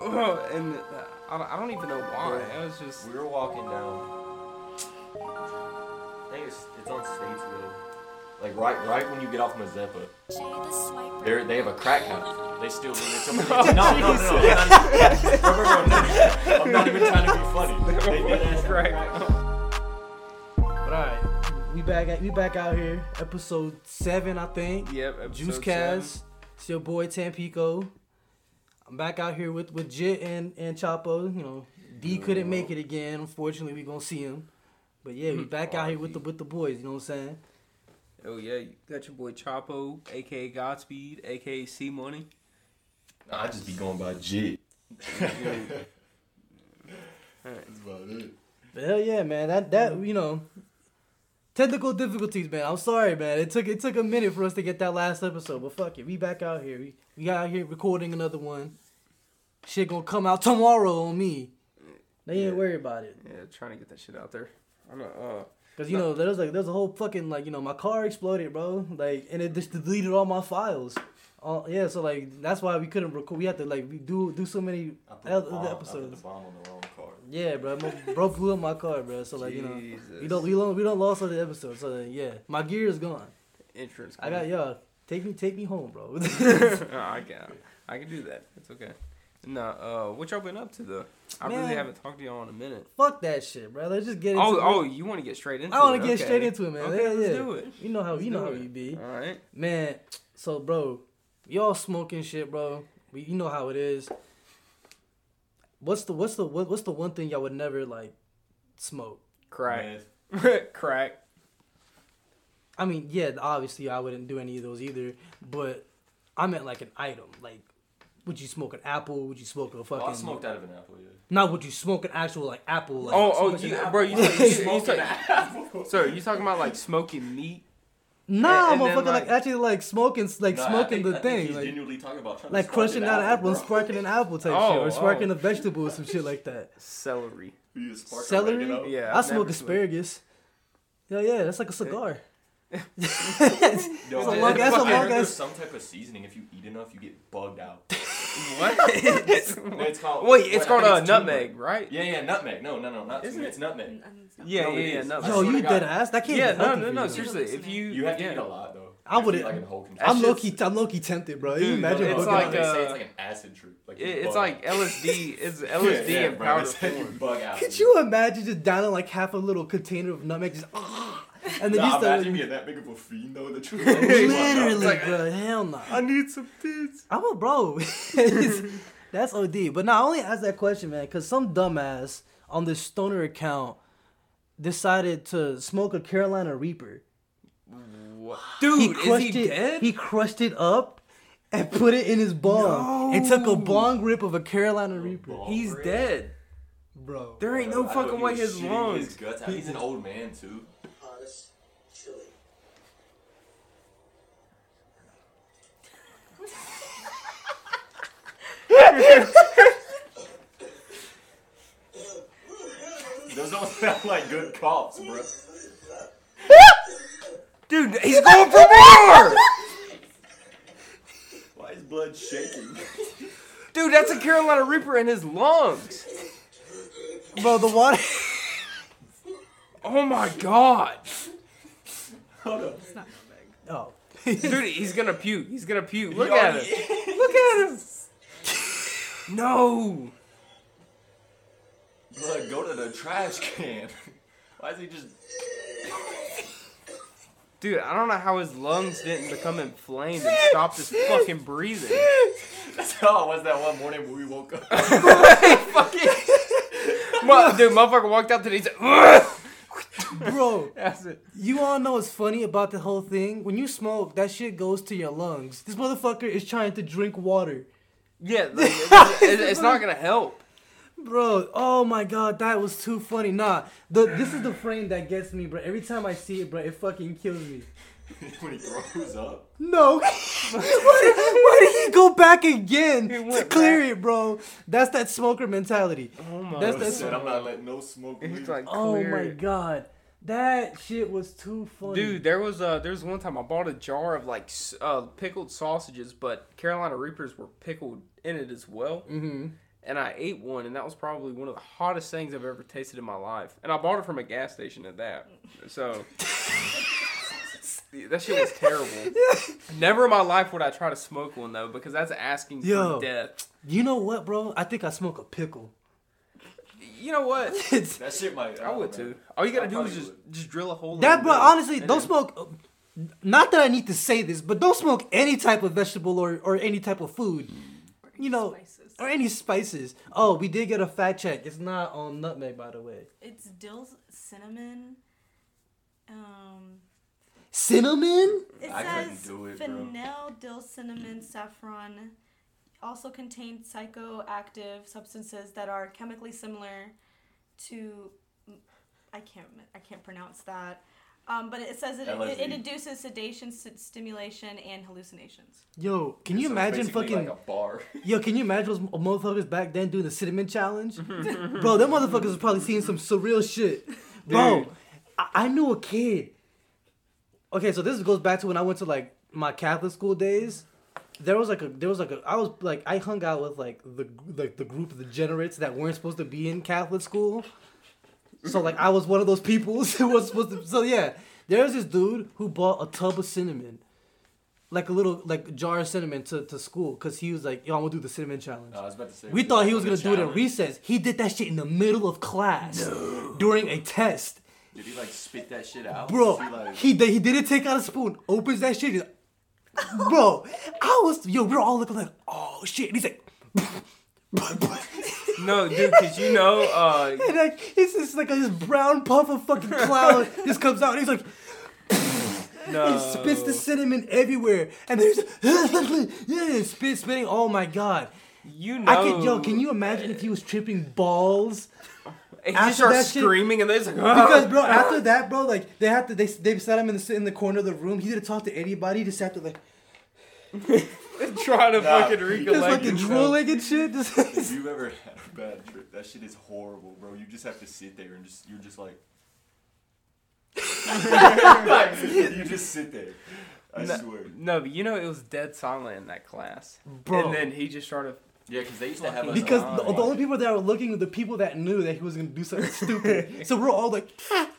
Oh, and I don't, I don't even know why. I was just. We were walking down. I think it's it's on Statesville. Like right right when you get off Mazeppa. They they have a crack house. They still do it. No, no, no, no, no, I'm not-. I'm not even trying to be funny. They did ask Crack crack house. house. But alright, we back at we back out here, episode seven, I think. Yep. episode Juice seven. Cast. It's your boy Tampico. I'm back out here with with Jhit and and Chapo. You know, D couldn't make it again. Unfortunately, we gonna see him. But yeah, we back out here with the with the boys. You know what I'm saying? Oh yeah, you got your boy Chapo, aka Godspeed, aka C Money. Nah, I just be going by G. That's about it. But hell yeah, man. That that you know. Technical difficulties, man. I'm sorry, man. It took it took a minute for us to get that last episode, but fuck it, we back out here. We we got out here recording another one. Shit gonna come out tomorrow on me. They ain't Yeah. worry about it. Yeah, trying to get that shit out there. I know. Uh, Cause you know there's like there's a whole fucking like you know my car exploded, bro. Like and it just deleted all my files. Uh, yeah, so like that's why we couldn't record. We had to like we do do so many I put, other the bomb, I put episodes. the bomb on the wrong car. Yeah, bro. My, bro blew up my car, bro. So like you know we don't we don't we don't lost all the episodes. So then, yeah, my gear is gone. insurance. I got y'all. Take me take me home, bro. I can. I can do that. It's okay. Nah, uh, what y'all been up to though? I really haven't talked to y'all in a minute. Fuck that shit, bro. Let's just get into Oh, it. oh, you want to get straight into I want it? to get okay. straight into it, man. Okay, yeah, let's yeah. do it. You know how Let's you know how you be. All right. Man, so bro, y'all smoking shit, bro. We, you know how it is. What's the what's the what's the one thing y'all would never like smoke? Crack. Crack. I mean, yeah, obviously I wouldn't do any of those either, but I meant like an item. Like, would you smoke an apple? Would you smoke a fucking? Well, I smoked out of an apple, yeah. Not would you smoke an actual like apple? Like, Oh, oh, smoking you, apple. bro, you, you, you, you, Smoking talk- So you talking about like smoking meat? Nah, and then, motherfucker, like, like- actually like smoking, like Nah, I smoking think- the I think thing, he's like. genuinely talking about trying to Like spark crushing an out an apple and sparking an apple type Oh, shit, or oh. sparking oh. a vegetable or some shit like that. Celery. You just spark Celery? Yeah. I I've smoke never smoked- asparagus. Yeah, yeah, that's like a cigar. Yo, That's a I- long- that's a I long heard there's some type of seasoning. If you eat enough, you get bugged out. What? No, it's called. Wait, it's I called a it's nutmeg, turmeric. right? Yeah, yeah, nutmeg. No, no, no, not Isn't turmeric. it? It's nutmeg. Yeah, No, yeah, it yeah. is. No, I Yo, you dead ass. That can't yeah, be no, no, no. Seriously, if you You have to eat a lot though. I You have to wouldn't- Like in whole That's I'm just- low key, I'm low key tempted, bro. you Dude, imagine it's like, out- say uh, it's like an acid trip. Like It- it's bug like. LSD. It's LSD yeah, in bro, powder they say you form. bug out. Could you imagine just downing like half a little container of nutmeg, just and then Nah, you start imagine being that big of a fiend though. The truth. literally, like- bro. Hell no. I need some tits. I'm a bro. That's OD. But not only ask that question, man, because some dumbass on this stoner account decided to smoke a Carolina Reaper. What? Dude, is crushed he it. dead? He crushed it up and put it in his bong and took a bong rip of a Carolina Reaper. bong. He's Rip. dead. Bro. There ain't no I fucking way his lungs. His guts out. He's an old man too. Those don't sound like good cops, bro. Dude, he's going for more. Why is blood shaking? Dude, that's a Carolina Reaper in his lungs. Bro, the water. Oh my god. Hold up. Oh. Dude, he's gonna puke. He's gonna puke. Look at him. Look at him. No. Blood, go to the trash can. Why is he just? Dude, I don't know how his lungs didn't become inflamed and stop his fucking breathing. That's how it was that one morning when we woke up. Mu- Dude, motherfucker walked out to these. Ugh! Bro, That's it. you all know what's funny about the whole thing? When you smoke, that shit goes to your lungs. This motherfucker is trying to drink water. Yeah, like, it's, it's- it's not gonna help. Bro, oh my god, that was too funny. Nah, the this is the frame that gets me, bro. Every time I see it, bro, it fucking kills me. when he throws up. No. why, did, why did he go back again to clear back. it, bro? That's that smoker mentality. Oh my That's- He said, I'm not letting no smoke leave. like, Oh my it. god. That shit was too funny. Dude, there was uh there was one time I bought a jar of like uh pickled sausages, but Carolina Reapers were pickled in it as well. Mm-hmm. and I ate one, and that was probably one of the hottest things I've ever tasted in my life. And I bought it from a gas station at that. So that shit was terrible. Never in my life would I try to smoke one though, because that's asking Yo. for death. You know what, bro? I think I smoke a pickle. You know what? It's, That shit might. I would don't too. All you gotta I do is probably just just drill a hole. that, the bro. middle, Honestly, and don't then- smoke. Not that I need to say this, but don't smoke any type of vegetable or, or any type of food. You know, Spices. or any spices. Oh, we did get a fact check. It's not on nutmeg, by the way. It's dill, cinnamon. Um, Cinnamon? it I couldn't says do it, bro. dill, cinnamon, saffron. Also contain psychoactive substances that are chemically similar to. I can't. I can't pronounce that. Um, but it says it, it, it induces sedation, st- stimulation, and hallucinations. Yo, can you So imagine fucking? like a bar? Yo, can you imagine those motherfuckers back then doing the cinnamon challenge? Bro, them motherfuckers was probably seeing some surreal shit. Bro, I, I knew a kid. Okay, so this goes back to when I went to like my Catholic school days. There was like a there was like a I was like I hung out with like the like the group of degenerates that weren't supposed to be in Catholic school. So like I was one of those people who was supposed to. So yeah, there was this dude who bought a tub of cinnamon, like a little like jar of cinnamon to, to school, cause he was like, "Yo, I'm gonna do the cinnamon challenge." Oh, I was about to say. we thought he was gonna do it in recess. He did that shit in the middle of class during a test, Did he like spit that shit out? bro. He, like, He did. He didn't take out a spoon. Opens that shit. Bro, I was yo. We were all looking like, oh shit. And he's like, No, dude, cause you know, uh, and like it's just like a, this brown puff of fucking cloud just comes out. And he's like. no. He spits the cinnamon everywhere, and there's yeah, spit spitting. Oh my god! You know, I can yo. Can you imagine if he was tripping balls? He after just starts that shit- screaming, and they're just like, Because bro, after that, bro, like they had to they they sat him in the in the corner of the room. He didn't talk to anybody. He just sat there like trying to Nah, fucking he- just recollect fucking himself. drooling and shit. Just If you've ever had a bad trip, that shit is horrible, bro. You just have to sit there and just you're just like, like you just sit there. I No, swear. no, but you know it was dead silent in that class, Bro. And then he just started. Yeah, because they used to have us because on, the, the only people that were looking were the people that knew that he was gonna do something stupid. So we're all like,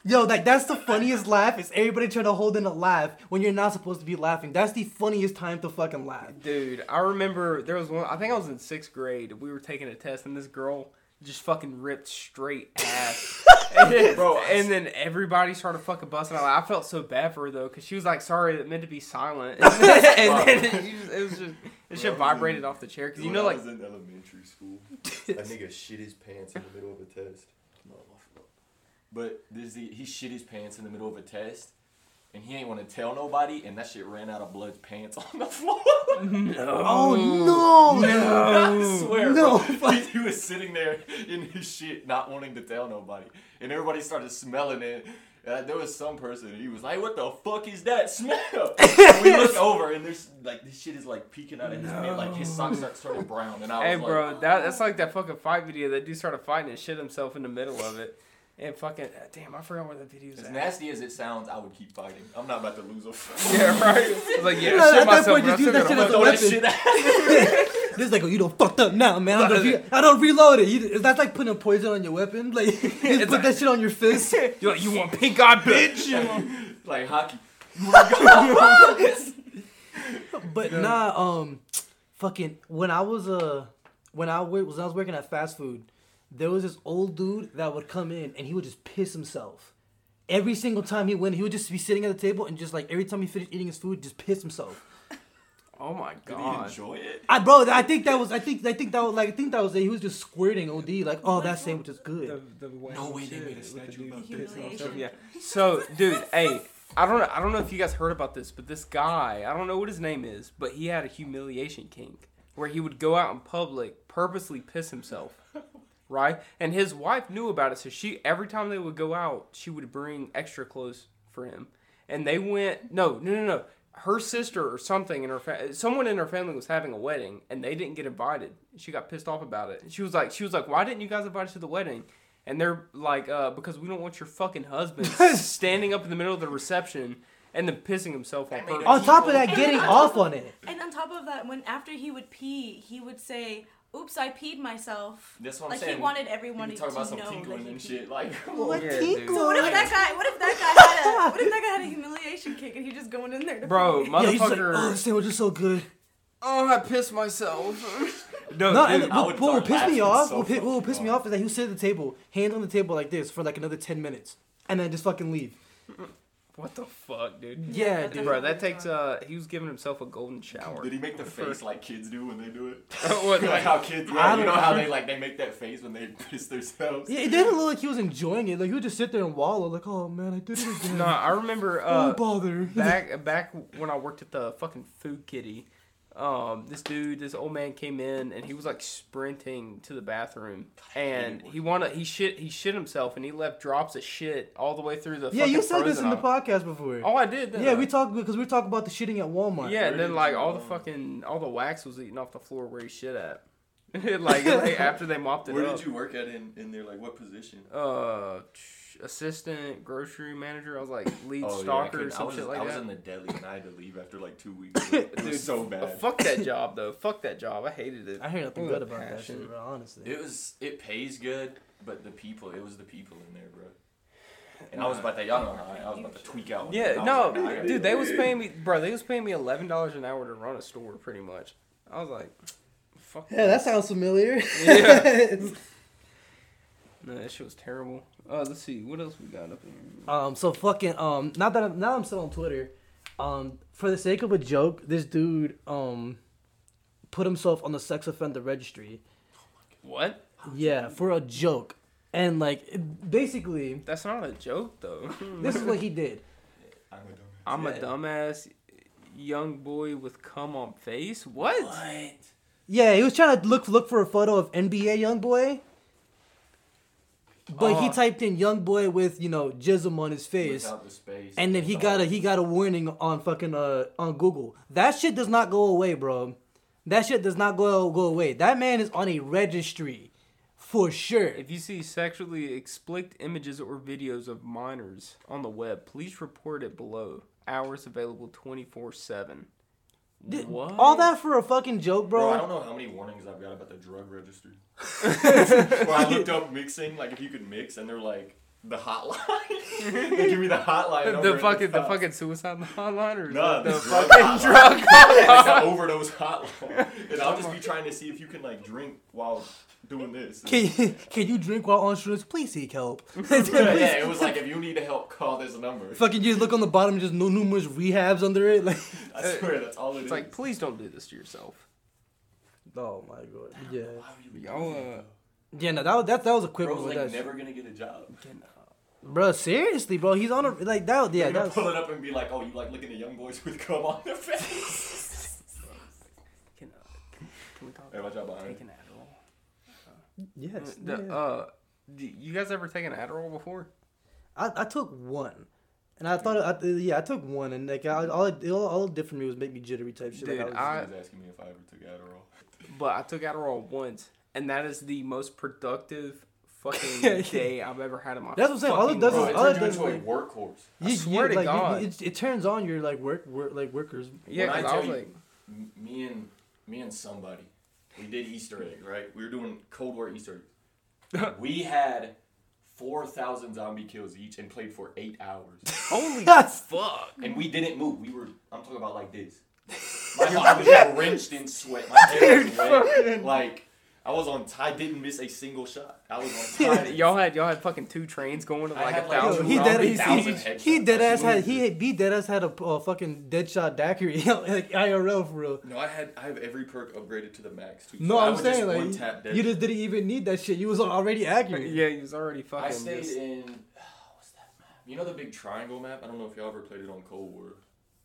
yo, like that's the funniest laugh. Is everybody trying to hold in a laugh when you're not supposed to be laughing? That's the funniest time to fucking laugh. Dude, I remember there was one. I think I was in sixth grade. We were taking a test, and this girl just fucking ripped straight ass. and, then, Bro, and then everybody started fucking busting out. I felt so bad for her though, because she was like, "Sorry, it meant to be silent." And then, it, just- it was just it shit Bro, I was vibrated in- off the chair because you know, I like was in elementary school, a nigga shit his pants in the middle of a test. No, my fault. But this he shit his pants in the middle of a test, and he ain't want to tell nobody, and that shit ran out of blood's pants on the floor. no. Oh no! No! I swear, No. bro. He, he was sitting there in his shit, not wanting to tell nobody, and everybody started smelling it. Uh, there was some person, he was like, "What the fuck is that smell?" And we looked over, and there's like this shit is like peeking out of his mid, like his socks start turning brown, and I Hey, was bro, like, that that's like that fucking fight video. That dude started fighting and shit himself in the middle of it, and fucking damn, I forgot where that video's As at. nasty as it sounds, I would keep fighting. I'm not about to lose a fight. Yeah, right. I was like, yeah, Yeah, shit at that myself, point, I just use still that gotta shit as a Throw that weapon. shit out. This is like, oh, you don't fucked up now, man. I don't, re- I don't reload it. You, that's like putting a poison on your weapon. Like, you just put that shit on your fist. You're like, you want pink eye, bitch? like hockey. But nah, um, fucking when I was uh when I wa- was I was working at fast food, there was this old dude that would come in and he would just piss himself. Every single time he went, he would just be sitting at the table and just like every time he finished eating his food, just piss himself. Oh my Did he god. enjoy it? I bro, I think that was I think I think that was like I think that was it. He was just squirting OD like, oh that sandwich is good. No way they made a statue about this. Yeah. So, dude, hey, I don't know. I don't know if you guys heard about this, but this guy, I don't know what his name is, but he had a humiliation kink where he would go out in public, purposely piss himself, right? And his wife knew about it, so she every time they would go out, she would bring extra clothes for him. And they went no, no, no, no. Her sister or something in her fa- someone in her family was having a wedding and they didn't get invited. She got pissed off about it. She was like, she was like, why didn't you guys invite us to the wedding? And they're like, uh, because we don't want your fucking husband standing up in the middle of the reception and then pissing himself on purpose. On top of that, getting off on it. And on top of that, when after he would pee, he would say, oops, I peed myself. That's what I'm like saying. he wanted everyone You to talk about some know tinkling and shit. Like, What Yeah, tinkle? dude. So what if that guy? What if that guy had a? What if that guy had a humiliation kick and he just going in there to Bro, pee? Yeah, he's just like, oh, the sandwich is so good. Oh, I pissed myself. no, No, dude. and I what, would what would start piss me off, so what, pi- what would fucking piss me off is that he would sit at the table, hands on the table like this for like another ten minutes, and then just fucking leave. What the fuck, dude? Yeah, dude. Bro, that takes uh, he was giving himself a golden shower. did he make the face like kids do when they do it? What, like like- how kids, yeah, you don't know how they like they make that face when they piss themselves. Yeah, it didn't look like he was enjoying it. Like he would just sit there and wallow, like, oh man, I did it again. No, I remember oh uh, bother. back back when I worked at the fucking food kitty. Um, this dude, this old man came in and he was like sprinting to the bathroom, and he wanted he shit he shit himself and he left drops of shit all the way through the. yeah, you said this frozen in the podcast before. Oh, I did. didn't yeah, I? we talked because we talked about the shitting at Walmart. Yeah, Where and then like all the fucking all the wax was eating off the floor where he shit at. like, like, after they mopped it Where up. did you work at in, in there? Like what position? Uh, assistant grocery manager. I was like lead Oh, stalker couldn't- or some was, shit like that. I was that. in the deli and I had to leave after like two weeks. It was Dude, so Uh, bad. fuck that job though. Fuck that job. I hated it. I hear nothing good a about that shit, bro. Honestly. It was it pays good, but the people it was the people in there, bro. And I was about to y'all know how I, I was about to tweak out. Yeah, no, like, nah, I gotta dude, they was paying me, bro. They was paying me eleven dollars an hour to run a store, pretty much. I was like, fuck. yeah, that sounds familiar. Yeah. No, that shit was terrible. Uh, let's see, what else we got up here? Um, so fucking um, now that I'm now I'm still on Twitter, um, for the sake of a joke, this dude um, put himself on the sex offender registry. What? Yeah, for a joke, and like it- basically, That's not a joke though. this is what he did. I'm a dumbass. I'm a Yeah. dumbass young boy with cum on face. What? Yeah, he was trying to look look for a photo of NBA young boy. But he Oh. typed in young boy with, you know, jism on his face. Without the space. And then he got a he got a warning on fucking uh on Google. That shit does not go away, bro. That shit does not go go away. That man is on a registry, for sure. If you see sexually explicit images or videos of minors on the web, please report it below. Hours available 24 7. Di- What? All that for a fucking joke, Bro, I don't know how many warnings I've got about the drug registry. Where I looked up mixing, like if you could mix, and they're like the hotline. they give me the hotline. number The fucking the top. fucking suicide hotline or Nah, the, the the drug fucking hotline. drug like the overdose hotline. And I'll just be trying to see if you can like drink while doing this. Can you, can you drink while on shrooms? Please seek help. yeah, yeah, it was like if you need help, call this number. Fucking just look on the bottom, just no numerous rehabs under it. Like, I swear that's all it is. It's like, please don't do this to yourself. oh my god, yeah, Why would you be Y'all, uh, yeah. No, that was that, that was a quick Bro's one. like With that never gonna get a job. bro, seriously, bro, he's on a like that. Yeah, They're gonna that pull it up and be like, "Oh, you like looking at young boys with cum on their face." Can, uh, can, can we talk Hey, watch out about behind. taking Adderall? Yes. The, yeah. uh, d- you guys ever taken Adderall before? I, I took one, and I thought I, yeah I took one, and like I, all it, all, all it did for me was make me jittery type shit. Dude, like, I was, I- was asking me if I ever took Adderall. But I took Adderall once, and that is the most productive fucking day I've ever had in my. That's what I'm saying, all it does Bro, is- it all turns you does into a is- workhorse. I swear to like, you- it, it turns on your like work work like workers. Yeah, When I because I, was you- like, M- me and me and somebody, we did Easter egg, right? We were doing Cold War Easter egg. we had four thousand zombie kills each and played for eight hours, holy That's- fuck. and we didn't move. We were, I'm talking about like this. My body was drenched in sweat. My hair was wet. Like I was on. I didn't miss a single shot. I was on time. y'all had y'all had fucking two trains going to I like had, a like, thousand. he Yo, dead. he He, thousand he, he dead ass I had swear. he he dead ass had a uh, fucking dead shot daiquiri like IRL for real. No, I had I have every perk upgraded to the max too. No, So I I'm would just saying one like tap dead you just didn't even need that shit. You was already accurate. Yeah, he was already fucking. I stayed just- in what's that map? You know the big triangle map? I don't know if y'all ever played it on Cold War.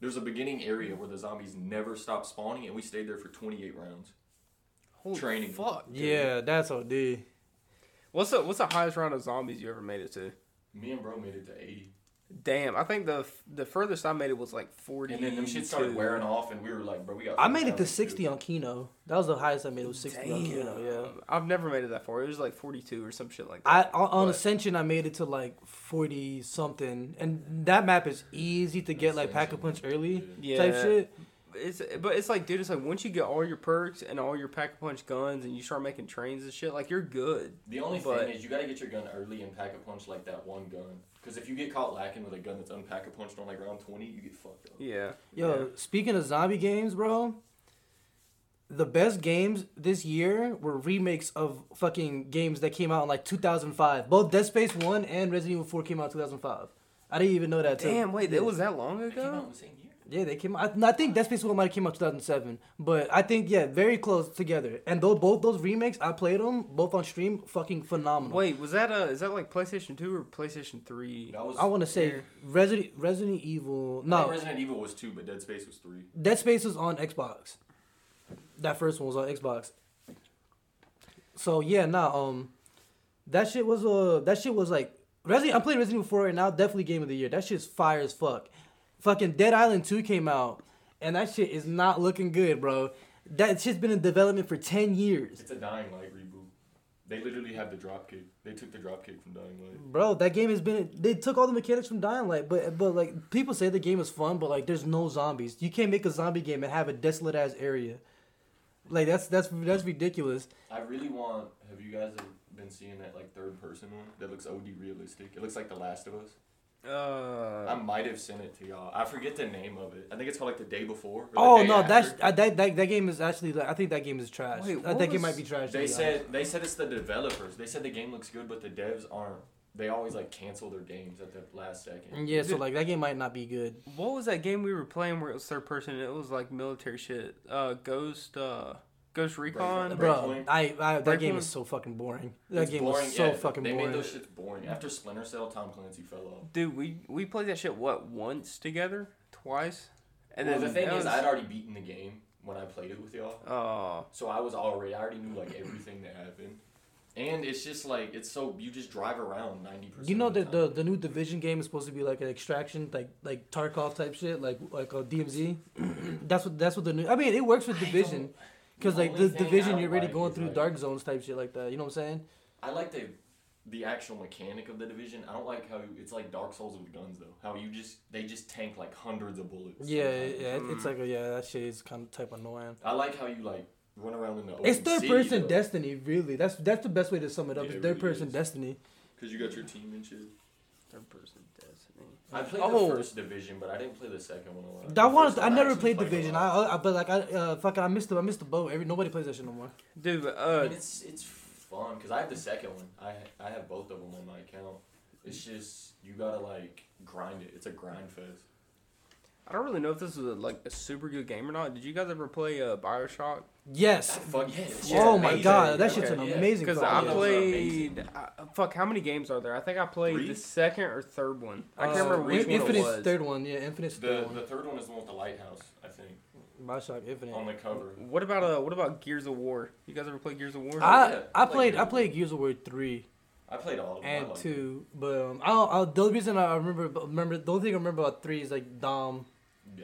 There's a beginning area where the zombies never stop spawning, and we stayed there for 28 rounds. Holy training. Fuck. dude. Yeah, that's OD. What's the what's the highest round of zombies you ever made it to? Me and bro made it to 80, Damn, I think the the furthest I made it was like forty. and then them shit started wearing off, and we were like, bro, we got. I made it to 60 kills. on Kino. That was the highest I made. It was 60 on Kino. Yeah. I've never made it that far. It was like forty two or some shit like that. on, on But- Ascension I made it to like 40 something, and that map is easy to get like pack a punch early Yeah. type shit. It's but it's like, dude, it's like once you get all your perks and all your pack a punch guns and you start making trains and shit, like you're good. The only But- thing is you gotta get your gun early and pack a punch like that one gun. Because if you get caught lacking with a gun that's unpack a punched on like round twenty, you get fucked up. Yeah. Yo, speaking of zombie games, bro, the best games this year were remakes of fucking games that came out in like 2005. Both Dead Space 1 and Resident Evil 4 came out in 2005. I didn't even know that. till- Damn, wait, yeah. it was that long It came out ago? In the same year. Yeah, they came out. I, I think Dead Space 1 might have came out 2007. But I think, yeah, very close together. And though both those remakes, I played them both on stream, fucking phenomenal. Wait, was that uh is that like PlayStation 2 or PlayStation 3? That was. I want to say Resident Resident Evil. I think No, Resident Evil was two, but Dead Space was three. Dead Space was on Xbox. That first one was on Xbox. So yeah, nah, um, that shit was uh, that shit was like Resident. I'm playing Resident Evil 4 right now. Definitely game of the year. That shit's fire as fuck. Fucking Dead Island 2 came out, and that shit is not looking good, bro. That shit's been in development for ten years, It's a Dying Light reboot. They literally have the dropkick. They took the dropkick from Dying Light. bro. That game has been. They took all the mechanics from Dying Light, but but like people say the game is fun, but like there's no zombies. You can't make a zombie game and have a desolate ass area. Like that's that's that's ridiculous. I really want. Have you guys been seeing that like third person one that looks OD realistic? It looks like The Last of Us. I Uh, might have sent it to y'all. I forget the name of it. I think it's called like the day before. or the Oh day no, after. that's uh, that, that that game is actually. I think that game is trash. Wait, I what think it might be trash. They said honest. they said it's the developers. They said the game looks good, but the devs aren't. They always like cancel their games at the last second. Yeah, so like that game might not be good. what was that game we were playing where it was third person? It was like military shit. Uh, Ghost, uh, Ghost Recon. Bro, I, I that game Breakpoint. is so fucking boring. That It's game boring, was so yeah, fucking They boring. They made those shits boring. After Splinter Cell, Tom Clancy fell off. Dude, we we played that shit what once together, twice, And and well, then the thing that is, was- I'd already beaten the game when I played it with y'all. Oh, So I was already, I already knew like everything that happened. And it's just like it's so you just drive around ninety percent. You know that the, the new Division game is supposed to be like an extraction, like like Tarkov type shit, like like a DMZ. that's what that's what the new. I mean, it works with I Division don't- because like the Division, you're already like going through like- dark zones type shit like that. You know what I'm saying? I like the the actual mechanic of the division. I don't like how it's like Dark Souls with guns though. How you just they just tank like hundreds of bullets. Yeah, sometimes. yeah. it- It's Mm. like a, yeah, that shit is kind of type annoying. I like how you like run around in the open It's third city, person though, Destiny, really. That's that's the best way to sum it up. Yeah, It's third really person is. Destiny. Cause you got your team and shit. third person Destiny. I played Oh. the first division, but I didn't play the second one a lot. That The one, first I never actually played a Division. I, I but like I uh fucking I missed the I missed the boat. Every nobody plays that shit no more. Dude, I uh, mean, it's it's fun because I have the second one. I I have both of them on my account. It's just you gotta like grind it. It's a grind fest. I don't really know if this is a, like a super good game or not. Did you guys ever play uh, Bioshock? Yes. Fuck yeah. it's oh my god, that shit's Okay. an Yeah. amazing. Because I those played. Uh, fuck, how many games are there? I think I played Three? the second or third one. I can't Uh, remember which In- one Infinite's it was. third one, yeah, Infinite's The third the one. third one is the one with the lighthouse, I think, Bioshock Infinite. on the cover. What about uh? What about Gears of War? You guys ever play Gears of War? I yeah, I I played played I played Gears of War three I played all of them. I and liked two, but um, I don't. I, the only reason I remember remember the only thing I remember about three is like Dom.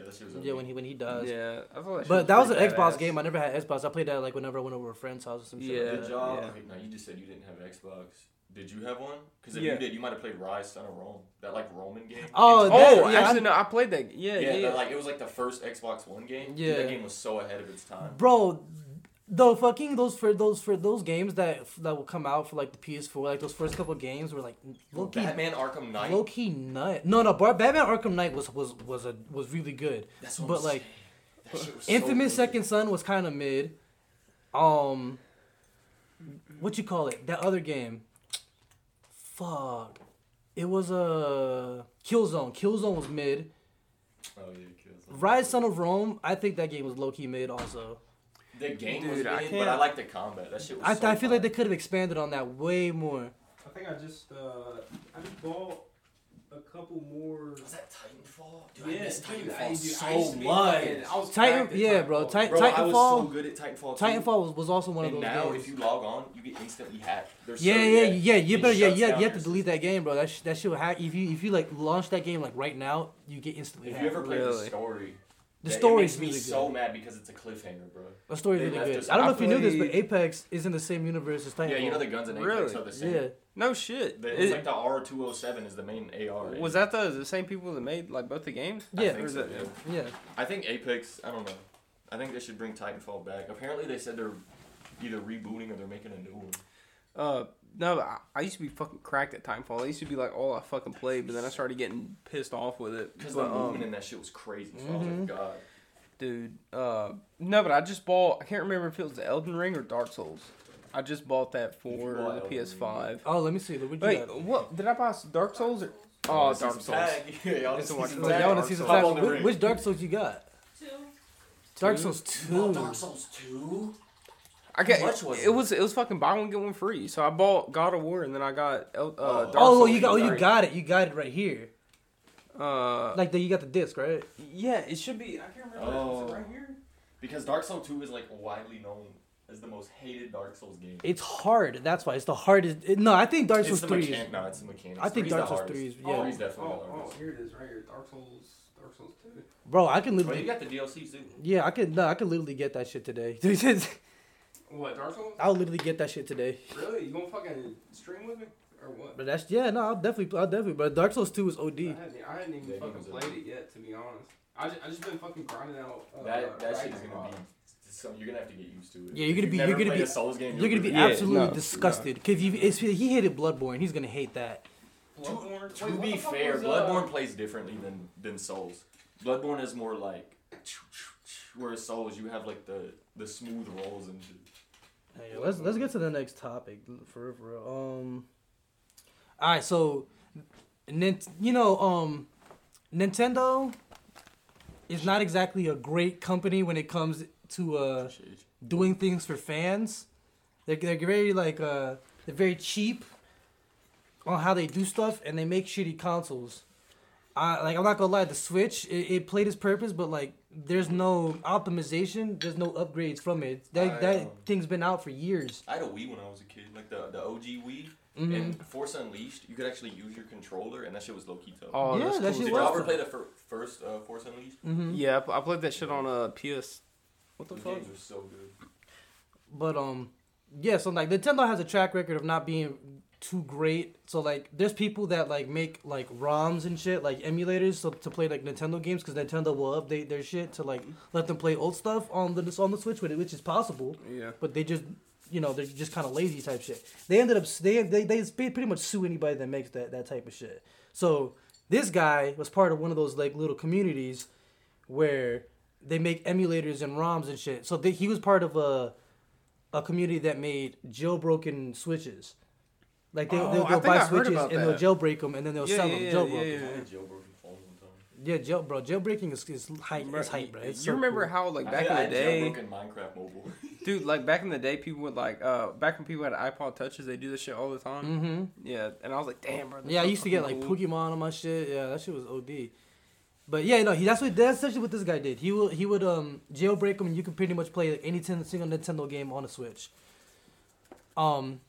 It. Yeah, that shit was Yeah, when he when he dies. yeah, I thought that. But that was an Xbox badass. game. I never had Xbox. I played that like whenever I went over a friend's house or some shit. Yeah. like Did that. y'all? yeah. Okay, no, you just said you didn't have Xbox. Did you have one? Because if Yeah. you did, you might have played Ryse Son of Rome. That like Roman game. Oh, oh that- Oh, yeah, actually I'm- no, I played that. Yeah, yeah, yeah. that, like it was like the first Xbox One game. Dude, Yeah. that game was so ahead of its time. Bro, the fucking those for those for those games that that will come out for like the PS4, like those first couple games were like low key, Batman Arkham Knight. low key nut. No, no, Batman Arkham Knight was was was a was really good. That's what but I'm like shit so Infamous. Second Son was kind of mid. Um, what you call it? That other game. Fuck, it was a Killzone. Killzone was mid. Oh yeah, kills. Ryse Son of Rome. I think that game was low key mid also. The game Dude, was I mid, but can't- I like the combat. That shit was. I, so I feel like they could have expanded on that way more. I think I just uh I just bought a couple more. Was that Titanfall? Dude, Yeah, I miss dude, Titanfall I- dude, I used so to be much. fucking- I was Titan- cracked at yeah, bro, Titanfall. Titan- Bro, I was so Titanfall- good at Titanfall. too. Titanfall was, was also one of and those now, games. if you log on, you get instantly hacked. There's yeah, so, yeah, yeah, You it better, yeah, yeah. You have to delete that game, bro. That sh- that shit will hack. If you if you like launch that game like right now, you get instantly If hacked. you ever played the story, The That- story's it makes me so mad because it's a cliffhanger, bro. The story's They really good. I don't know I if you knew this, but Apex is in the same universe as Titanfall. Yeah, you know the guns in Apex Really? are the same. Yeah. No shit. The, It- it's like the R207 is the main AR. was that the, the same people that made like both the games? I Yeah. think so, that- yeah. Yeah. I think Apex. I don't know. I think they should bring Titanfall back. Apparently, they said they're either rebooting or they're making a new one. Uh, no, I, I used to be fucking cracked at Titanfall. It used to be like all I fucking played, but then I started getting pissed off with it. Because But, the movement um, in that shit was crazy. So I was like, God. dude, uh, no, but I just bought. I can't remember if it was the Elden Ring or Dark Souls. I just bought that for bought the Elden PS5. Oh, let me see. What you Wait, got? what did I buy? Dark Souls or? Oh, Wanna Dark Souls. Yeah, y'all wanna see the some Oh, tag. y'all want Dark to see some Souls. facts? Up on the Which, Dark Souls you got? Two. Dark Souls You bought two. Dark Souls 2? I got How much was it, it? was it was fucking buy one get one free. So I bought God of War and then I got uh, Oh. Dark Oh, Souls you got. Oh, you got it. You got it right here. Uh, Like the, you got the disc, right? yeah, it should be. I can't remember. Is Oh. it right here? Because Dark Souls 2 is like widely known as the most hated Dark Souls game. It's hard. That's why it's the hardest. It, no, I think Dark It's Souls the three. mechanic. Is, No, it's the mechanics. I think Dark Souls three is- Oh, yeah. three's definitely Oh, the oh, here it is, right here. Dark Souls, Dark Souls Two. bro, I can Well, literally. you got the DLCs too. yeah, I could. No, I could literally get that shit today. What Dark Souls? I'll literally get that shit today. Really? You gonna fucking stream with me or what? But that's yeah. No, I'll definitely. I'll definitely. But Dark Souls two is I OD. hadn't, I hadn't even Yeah, fucking games played it yet, to be honest. I just, I just been fucking grinding out. Uh, That that shit is Ragnarok. gonna be. Some, you're gonna have to get used to it. Yeah, you're gonna you've be- you're gonna played be- a Souls game. You're gonna be Yeah, absolutely no, disgusted. Cause if, if he hated Bloodborne, he's gonna hate that. Bloodborne? To Wait, what be the fuck fair, was, uh, Bloodborne plays differently than than Souls. Bloodborne is more like, whereas Souls you have like the the smooth rolls and shit. Hey, let's let's get to the next topic for real, for. Um, all right, so, Nint, you know, um, Nintendo is not exactly a great company when it comes to uh doing things for fans. They're they're very like uh they're very cheap on how they do stuff, and they make shitty consoles. I like I'm not gonna lie, the Switch it, it played its purpose, but like there's no optimization, there's no upgrades from it. That I, that um, thing's been out for years. I had a Wii when I was a kid, like the the OG Wii. Mhm. And Force Unleashed, you could actually use your controller, and that shit was low key tough. Oh, Yeah, that's that shit Did was y'all ever play the fir- first uh, Force Unleashed? Mm-hmm. Yeah, I I played that shit on a PS. What the Those fuck? games were so good. But um, yeah. So like Nintendo has a track record of not being too great. So like, there's people that like make like ROMs and shit, like emulators, so, to play like Nintendo games, because Nintendo will update their shit to like let them play old stuff on the on the Switch with it, which is possible. Yeah. But they just, you know, they're just kind of lazy type shit. They ended up they they they pretty much sue anybody that makes that that type of shit. So this guy was part of one of those like little communities where they make emulators and ROMs and shit. So they, he was part of a a community that made jailbroken switches. Like they, Oh, they'll I go buy I switches and they'll jailbreak them and then they'll Yeah, sell yeah, them yeah, jailbroken. yeah, Yeah, yeah. I had jailbroken phone one time. jail, bro. Jailbreaking is is hype. It's hype, bro. It's you so remember cool. how like back I in the had day, jailbroken Minecraft mobile. dude? Like back in the day, people would like uh back when people had iPod touches, they do this shit all the time. Mm-hmm. Yeah, and I was like, damn, bro. Yeah, I used to get like fucking. Pokemon on my shit. Yeah, that shit was OD. But yeah, no, he that's what that's essentially what this guy did. He would he would um jailbreak them and you could pretty much play like, any ten, single Nintendo game on a Switch. Um,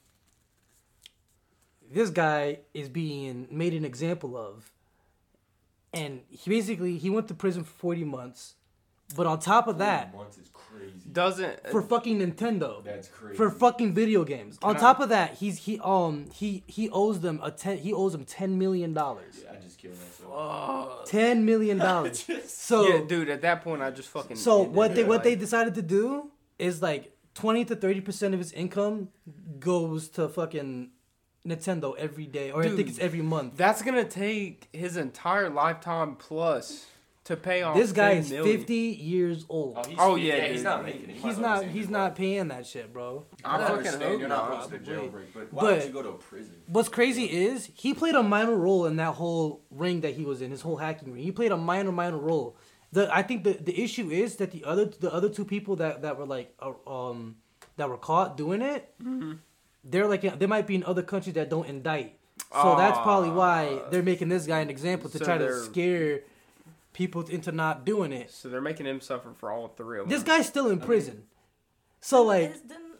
this guy is being made an example of, and he basically he went to prison for forty months, but on top of that, Months is crazy. Doesn't for fucking Nintendo That's crazy. for fucking video games. On I- top of that, he's he um he he owes them a ten he owes them ten million dollars. Yeah, I just killed myself. uh, Ten million dollars. So yeah, dude. At that point, I just fucking. so what it, they what they decided to do is like twenty to thirty percent of his income goes to fucking Nintendo every day, or I think it's every month. That's gonna take his entire lifetime plus to pay off. This guy is million. fifty years old. Oh, he's, Oh, yeah, yeah, he's dude. not making it. He He's not he's not life. paying that shit, bro. I am fucking understand hope you're not not. supposed to jailbreak, but why But- would you go to prison? What's crazy is he played a minor role in that whole ring that he was in, his whole hacking ring. He played a minor, minor role. The I think the, the issue is that the other the other two people that, that were like uh, um that were caught doing it, Mm-hmm. They're like they might be in other countries that don't indict. So that's probably why Ah. they're making this guy an example to So try to scare people into not doing it. So they're making him suffer for all three of them. This guy's still in prison. So like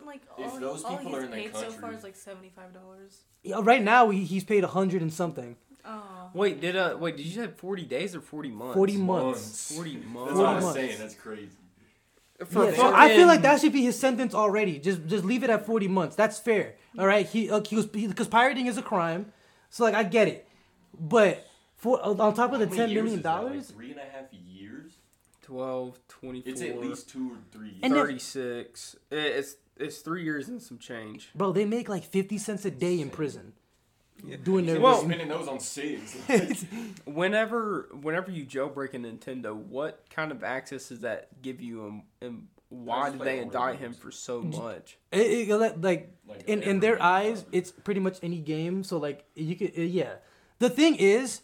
like If all, those all people he's are in their paid so far is like seventy five dollars. yeah, right now he, he's paid a hundred and something. Oh. Wait, did uh wait, did you say 40 days or 40 months? 40 months. 40 months. That's what I was months. saying. That's crazy. For Yeah, so I feel like that should be his sentence already. Just just leave it at 40 months. That's fair. All right. He uh, he was because pirating is a crime. So like I get it. But for on top of the ten million many 10 years million is that? Like dollars, three and a half years. 12, 24, It's at least two or three years. 36. It's it's 3 years and some change. bro, they make like 50 cents a day in prison. Doing their Well- spending those on cigs. Whenever whenever you jailbreak a Nintendo, what kind of access does that give you and, and why Just did they indict the him for so much? It, it, like Like in in their eyes, probably. it's pretty much any game. So like you could uh, yeah. The thing is,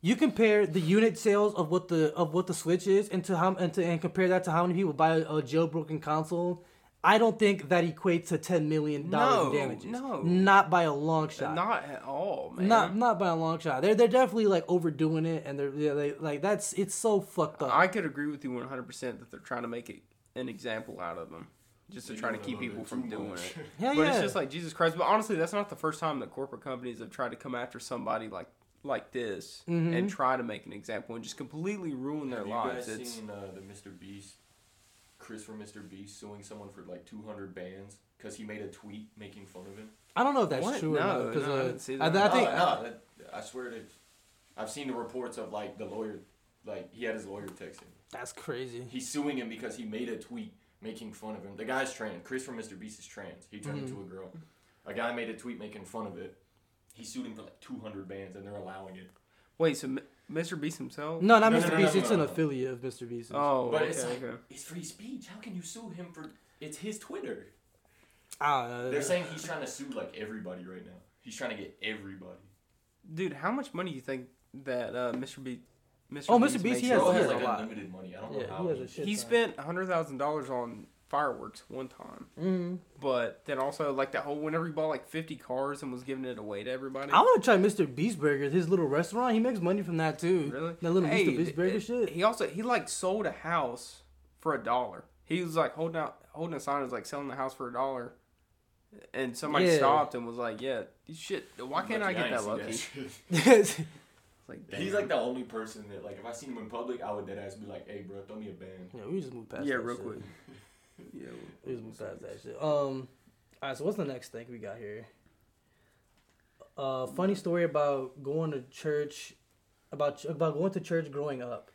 you compare the unit sales of what the of what the Switch is, and to how and to and compare that to how many people buy a, a jailbroken console. I don't think that equates to ten million dollars No, in damages. no. not by a long shot. Not at all, man. Not not by a long shot. They're they're definitely like overdoing it, and they're yeah, they like that's it's so fucked up. I could agree with you 100% that they're trying to make it an example out of them. Just to They're try to keep people from too doing much. it. Hell but yeah. it's just like Jesus Christ. But honestly, that's not the first time that corporate companies have tried to come after somebody like like this Mhm. and try to make an example and just completely ruin their Have you lives. guys It's seen uh, the Mr. Beast, Chris from Mr. Beast suing someone for like 200 bands because he made a tweet making fun of him? I don't know if that's What? true or No, not because no, I uh, didn't see I, that. I think no, no, that, I swear to, I've seen the reports of like the lawyer, like he had his lawyer text him. that's crazy. He's suing him because he made a tweet making fun of him. The guy's trans. Chris from Mr. Beast is trans. He turned Mm-hmm. into a girl. A guy made a tweet making fun of it. He sued him for like 200 bands, and they're allowing it. wait, so M- Mr. Beast himself? No, not No, Mr. no, no, Beast. no, it's no, an no. affiliate of Mr. Beast. Oh, But okay, it's like okay. it's free speech. How can you sue him for? It's his Twitter. I don't know. They're saying he's trying to sue like everybody right now. He's trying to get everybody. Dude, how much money do you think that uh, Mr. Beast? Mr. Oh, Mr. Beast, makes he has- Bro he has has a like lot. unlimited money. I don't Yeah, know how. he has a shit. He ton. spent hundred thousand dollars on fireworks one time, Mm. but then also like that whole whenever he bought like fifty cars and was giving it away to everybody. I want to try Mr. Beast Burgers, his little restaurant. He makes money from that too. Really? That little Hey, Mr. Beast Burger it- shit. He also he like sold a house for a dollar. He was like holding out holding a sign was like selling the house for a dollar. And somebody Yeah. stopped and was like, "Yeah, shit. Why can't I Lucky get that lucky?" seen It's that like, He's like the only person that like if I seen him in public, I would dead ass be like, "Hey, bro, throw me a band." yeah, we just move past. yeah, that real shit. quick. Yeah, We just move past that shit. Um, all right. So what's the next thing we got here? Uh, funny story about going to church, about about going to church growing up.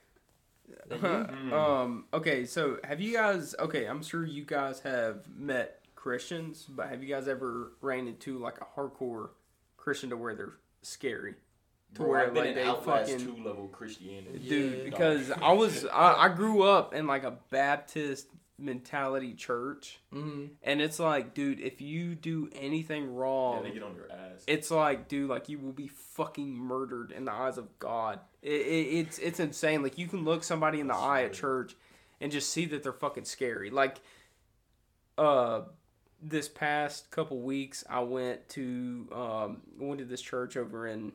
That you? um. Okay. So, have you guys? Okay, I'm sure you guys have met Christians, but have you guys ever ran into like a hardcore Christian to where they're scary? To Bro, where I've like in they Outlast fucking two level Christianity. dude Yeah. because I was I, I grew up in like a Baptist mentality church. Mhm. and it's like dude if you do anything wrong, Yeah, they get on your ass. it's like dude like you will be fucking murdered in the eyes of God. It, it, it's it's insane. Like you can look somebody in the eye at church and just see that they're fucking scary. Like uh this past couple weeks I went to um went to this church over in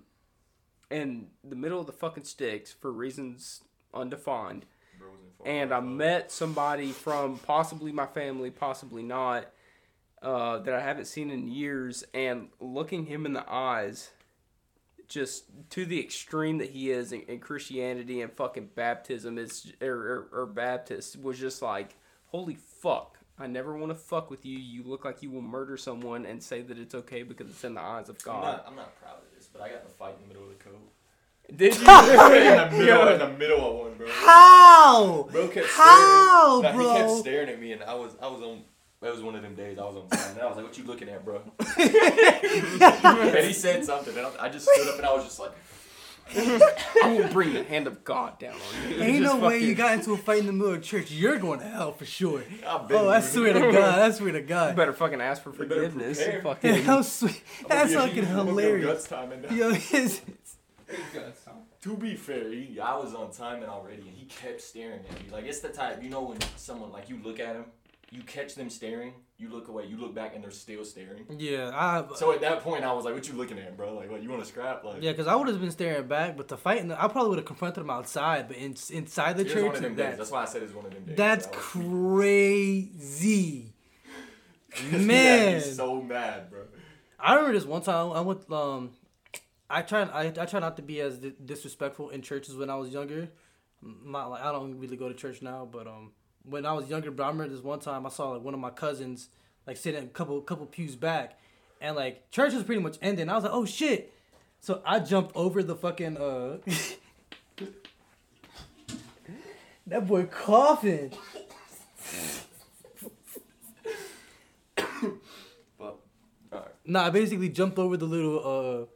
in the middle of the fucking sticks for reasons undefined Bro was in Fort and I met somebody from possibly my family, possibly not, uh, that I haven't seen in years, and looking him in the eyes, just to the extreme that he is in, in Christianity and fucking baptism is or, or, or Baptist was just like, holy fuck. I never want to fuck with you. You look like you will murder someone and say that it's okay because it's in the eyes of I'm God. not, I'm not proud of this, but I got in a fight in the middle of the code. Did in you? the middle, in the middle of one, bro. How? Bro kept How, staring. Nah, bro? He kept staring at me, and I was, I was on. That was one of them days I was on time, and I was like, "What you looking at, bro?" and he said something, and I I just stood up, and I was just like, I will bring the hand of God down on you. Ain't Just no way you got into a fight in the middle of church. You're going to hell for sure. "I've been." Oh, I here." swear to God. I swear to God. You better fucking ask for forgiveness. Fucking. How sweet. I'm That's be fucking I'm gonna be on hilarious. Guts time and Yo, his, To be fair, he, I was on time and already, and he kept staring at me. Like it's the type, you know, when someone like you look at him, you catch them staring, you look away, you look back, and they're still staring. yeah, I. So at that point, I was like, "What you looking at, bro? Like, what you want to scrap? Like, Yeah, because I would have been staring back, but the fight, I probably would have confronted him outside, but in, inside the church, of them days. that, That's why I said it's one of them days. that's was- crazy. He had me Man. so mad, bro. I remember this one time I went um I try I, I try not to be as di- disrespectful in churches when I was younger. Not like I don't really go to church now, but um when I was younger, but I remember this one time I saw like one of my cousins like sitting a couple couple pews back, and like church was pretty much ending. I was like, oh shit! So I jumped over the fucking uh. that boy coughing. But. Nah, I basically jumped over the little uh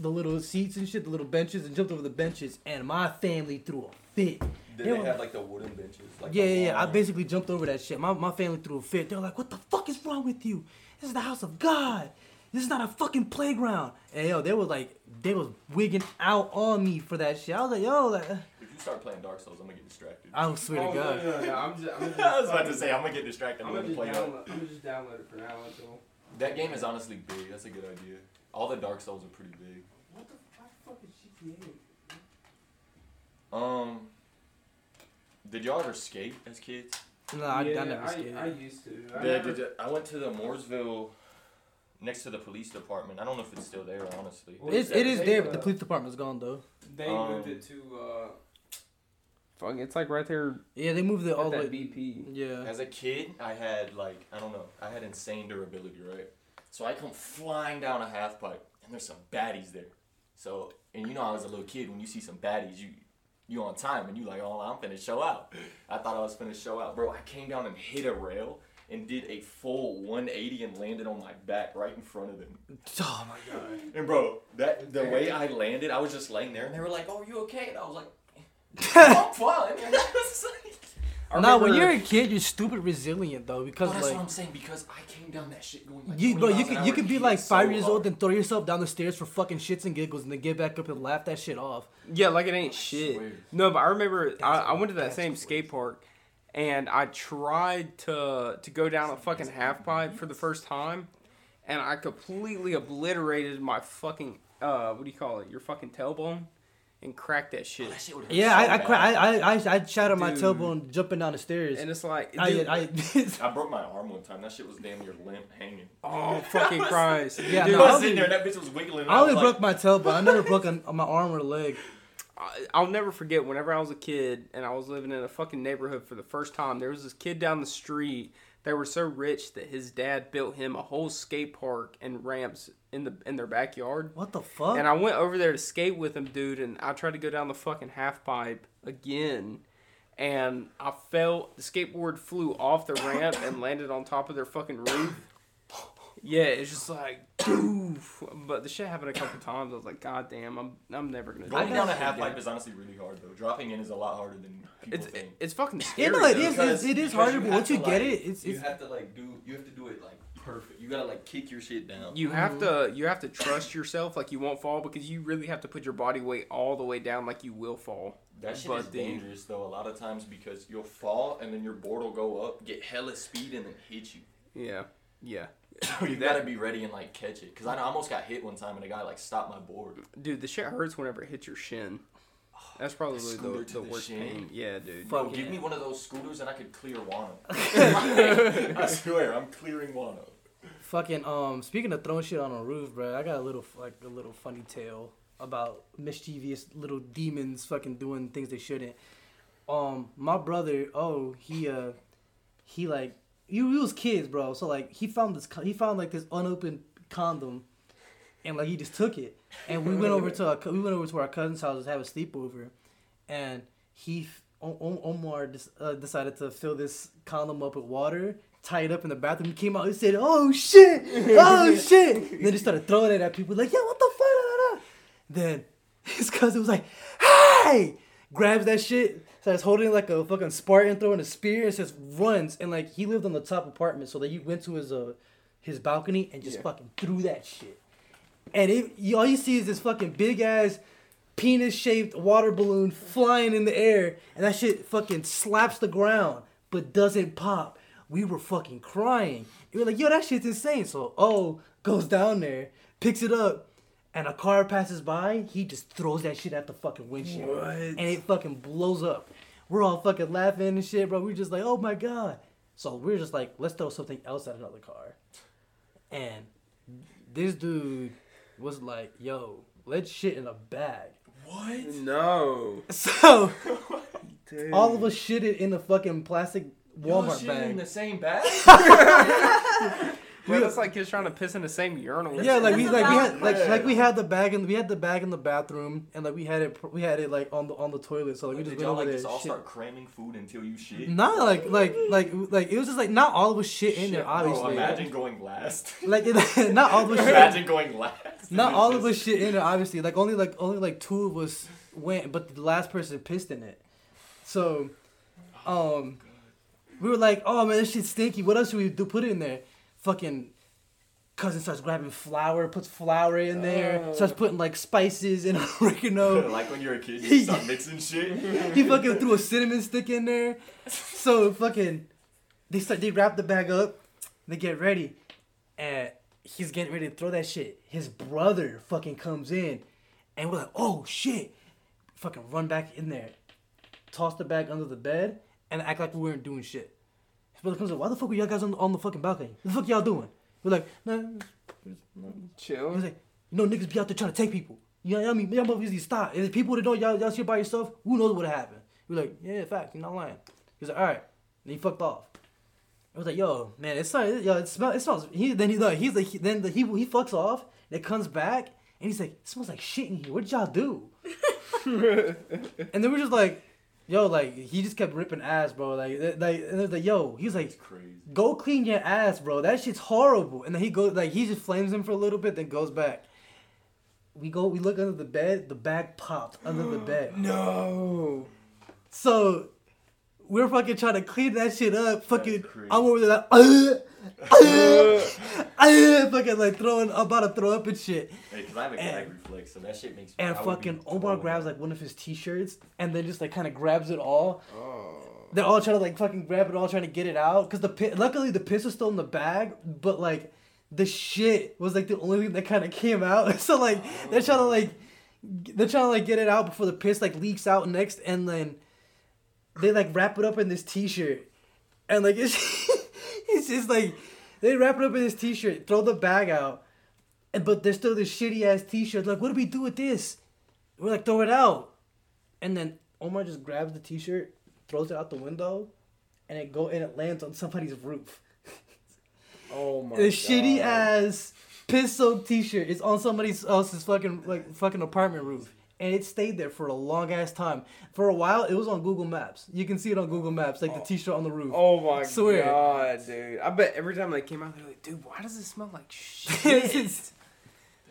the little seats and shit, the little benches, and jumped over the benches, and my family threw a fit. Did They they were- have like the wooden benches? Like yeah, yeah, yeah. I basically jumped over that shit. My my family threw a fit. They were like, "What the fuck is wrong with you? This is the house of God. This is not a fucking playground." And yo, they was like, they was wigging out on me for that shit. I was like, yo, like, uh. If you start playing Dark Souls, I'm gonna get distracted. I swear Oh, to God. No, no, no, I'm just, I'm just, I was about to say I'm gonna get distracted. I'm I'm gonna gonna just play download. I'm gonna just download it for now until. That game is honestly big. That's a good idea. All the Dark Souls are pretty big. What the fuck is GTA? Um, did y'all ever skate as kids? No, I, yeah, I never I, skated. I used to. I Yeah, never- did you- I went to the Mooresville, next to the police department. I don't know if it's still there, honestly. Well, it's, it is they, there, uh, but the police department's gone though. They Um, moved it to. uh Fuck, it's like right there Yeah, they moved it all at the that way. BP. Yeah. As a kid, I had like I don't know, I had insane durability, right? So I come flying down a half pipe, and there's some baddies there. So and you know, I was a little kid. When you see some baddies, you you on time, and you like, oh, I'm finna show out. I thought I was finna show out, bro. I came down and hit a rail and did a full 180 and landed on my back right in front of them. Oh my god. And bro, that the way I landed, I was just laying there, and they were like, "Oh, you okay?" And I was like, "I'm fine." And I was like, I Nah, when you're a kid, you're stupid resilient though, because Well, that's like what I'm saying because I came down that shit going like you, bro, you could you could be hit like so five years hard. old and throw yourself down the stairs for fucking shits and giggles, and then get back up and laugh that shit off. Yeah, like it ain't shit. swear. No, but I remember I, I went to that same crazy. skate park, and I tried to to go down a fucking half pipe for the first time, and I completely obliterated my fucking uh what do you call it? Your fucking tailbone, and crack that shit. Oh, that shit would Yeah, so I I, bad. cra- I I I I shattered my Dude. tailbone jumping down the stairs. And it's like, I, dude, I, I broke my arm one time. That shit was damn near limp, hanging. oh fucking Christ! Yeah, Dude, no, I I was sitting only- there, that bitch was wiggling. I only was broke like, my tailbone. I never broke an, my arm or leg. I- I'll never forget whenever I was a kid and I was living in a fucking neighborhood for the first time. There was this kid down the street. They were so rich that his dad built him a whole skate park and ramps in the in their backyard. What the fuck? And I went over there to skate with him, dude, and I tried to go down the fucking half pipe again. And I fell, the skateboard flew off the ramp and landed on top of their fucking roof. Yeah, it's just like, doof. But the shit happened a couple times. I was like, God damn, I'm, I'm never gonna do Going that down a shit half again." pipe is honestly really hard though. Dropping in is a lot harder than people It's think. it's fucking yeah, scary. no, it though. is. Because- It, it is harder, but once you get like- it, it's you it's. have to like do. You have to do it like perfect. You gotta like kick your shit down. You have mm-hmm. to you have to trust yourself like you won't fall because you really have to put your body weight all the way down like you will fall. That shit But is the- dangerous though. A lot of times because you'll fall and then your board will go up, get hella speed, and then hit you. Yeah, yeah, you gotta be ready and like catch it. Cause I almost got hit one time and a guy like stopped my board. dude, the shit hurts whenever it hits your shin. That's probably scooter the, the the worst shin? pain. Yeah, dude. Bro, Fuck give me one of those scooters and I could clear Wano. I swear, I'm clearing Wano. Fucking um. Speaking of throwing shit on a roof, bro, I got a little like a little funny tale about mischievous little demons fucking doing things they shouldn't. Um, my brother, oh, he uh, he like he was kids, bro. So like he found this he found like this unopened condom, and like he just took it. And we went over to our, we went over to our cousin's house to have a sleepover, and he Omar dis- uh, decided to fill this condom up with water, tie it up in the bathroom. He came out and said, "Oh shit, oh shit!" And then he started throwing it at people like, "Yeah, what the fuck?" Da, da." Then his cousin was like, "Hey!" Grabs that shit, starts holding like a fucking Spartan, throwing a spear, and just runs. And like he lived on the top apartment, so that he went to his uh his balcony and just Yeah. fucking threw that shit. And it, you, all you see is this fucking big ass penis shaped water balloon flying in the air, and that shit fucking slaps the ground but doesn't pop. We were fucking crying. We were like, yo, that shit's insane. So, oh, goes down there, picks it up, and a car passes by. He just throws that shit at the fucking windshield. What? And it fucking blows up. We're all fucking laughing and shit, bro. We're just like, oh my God. So we're just like, let's throw something else at another car. And this dude was like, yo, let's shit in a bag. What? No. So all of us shitted in a fucking plastic Walmart Y'all bag. in the same bag? Bro, that's like kids trying to piss in the same urinal. Yeah, like we like we had like like we had the bag and we had the bag in the bathroom and like we had it we had it like on the on the toilet so like we just Did went y'all over like there. just all shit. start cramming food until you shit? Not like like like like it was just like not all of us shit in there Bro, obviously. imagine going last. Like it, not all of us shit. imagine going last. Not all of us shit in there. obviously. Like only like only like two of us went, but the last person pissed in it. So, um, we were like, "Oh man, this shit's stinky. What else should we do? Put it in there." Fucking cousin starts grabbing flour, puts flour in there, Oh. starts putting like spices and oregano. like when you're a kid, you start mixing shit. he fucking threw a cinnamon stick in there. So fucking, they start they wrap the bag up, they get ready, and he's getting ready to throw that shit. His brother fucking comes in, and we're like, oh shit, fucking run back in there, toss the bag under the bed, and act like we weren't doing shit. His brother comes up, why the fuck were y'all guys on, on the fucking balcony? What the fuck y'all doing? We're like, nah. Chill. He's like, you know niggas be out there trying to take people. You know what I mean? Y'all motherfuckers need to stop. If people that know y'all, y'all shit by yourself, who knows what happened? We're like, yeah, fact, you're not lying. He's like, all right. And he fucked off. I was like, yo, man, it's not, yo, it smells, it smells. He then he like, he's like, he, then the, he he fucks off. And it comes back, and he's like, it smells like shit in here. What did y'all do? and then we're just like, yo, like he just kept ripping ass, bro. Like, like, and it's like, yo, he's like, crazy. go clean your ass, bro. That shit's horrible. And then he goes like he just flames him for a little bit, then goes back. We go, we look under the bed. The bag popped under the bed. No. So we're fucking trying to clean that shit up. Fucking. I'm over there like, uh, Uh, uh, uh, fucking like throwing, I'm about to throw up and shit. Hey, cause I have a And- gag reflex, so that shit makes. And I fucking Omar grabs like one of his t-shirts and then just like kind of grabs it all. Oh. They're all trying to like fucking grab it all, trying to get it out. Cause the pi- luckily the piss was still in the bag, but like the shit was like the only thing that kind of came out. so like they're trying to oh. like they're trying to like get it out before the piss like leaks out next, and then they like wrap it up in this t-shirt, and like it's it's just like they wrap it up in this t-shirt, throw the bag out, and but there's still this shitty ass t-shirt. Like what do we do with this? We're like throw it out, and then Omar just grabs the t-shirt, throws it out the window, and it go and it lands on somebody's roof. Oh my. the shitty ass piss soaked t-shirt is on somebody else's fucking like fucking apartment roof. And it stayed there for a long ass time. For a while, it was on Google Maps. You can see it on Google Maps, like the t-shirt on the roof. Oh my Swear. god, dude! I bet every time they came out, they're like, "Dude, why does it smell like shit?"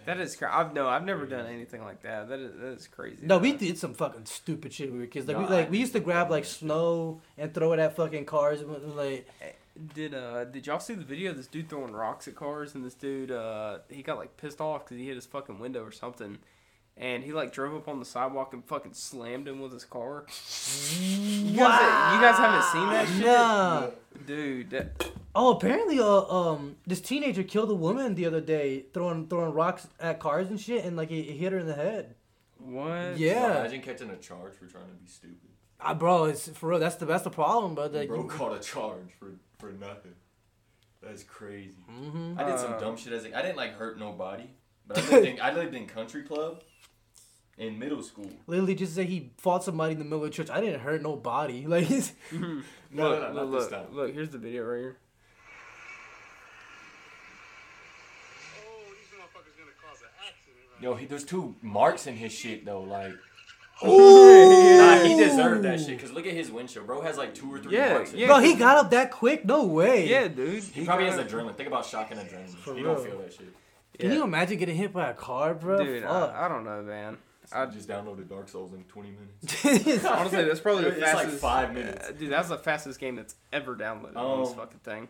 That is crazy. I've no, I've never done anything like that. That is that is crazy. no, we did some fucking stupid shit when we were kids. Like No, we like we used to grab like snow and throw it at fucking cars. And, like Did uh did y'all see the video of this dude throwing rocks at cars and this dude uh he got like pissed off because he hit his fucking window or something. And he like drove up on the sidewalk and fucking slammed him with his car. You guys, you guys haven't seen that shit, Nah. dude. That, Oh, apparently, uh, um, this teenager killed a woman the other day, throwing throwing rocks at cars and shit, and like it, it hit her in the head. what? Yeah. Imagine catching a charge for trying to be stupid. Ah, bro, it's for real. That's the that's the problem, bro. Like, Bro caught a charge for for nothing. That's crazy. hmm I did some Uh. dumb shit as a, I didn't like hurt nobody, but I lived in I lived in country club in middle school. Literally, just say he fought somebody in the middle of church. I didn't hurt nobody. Like, it's. No, look, no, no, not look, this look, time. look, here's the video right here. Oh, these motherfuckers gonna cause an accident. Right? Yo, he, there's two marks in his shit though. Like, Ooh. nah, he deserved that shit. Cause look at his windshield, bro. Has like two or three Yeah, marks. Yeah. bro, he got up that quick? No way. Yeah, dude. He probably has got- adrenaline. Think about shocking and adrenaline. For he real. don't feel that shit. Can you imagine getting hit by a car, bro? Dude, Fuck. I, I don't know, man. I just downloaded Dark Souls in 20 minutes. honestly, that's probably the It's like fastest. five minutes. Uh, dude, that's the fastest game that's ever downloaded on this Um, fucking thing.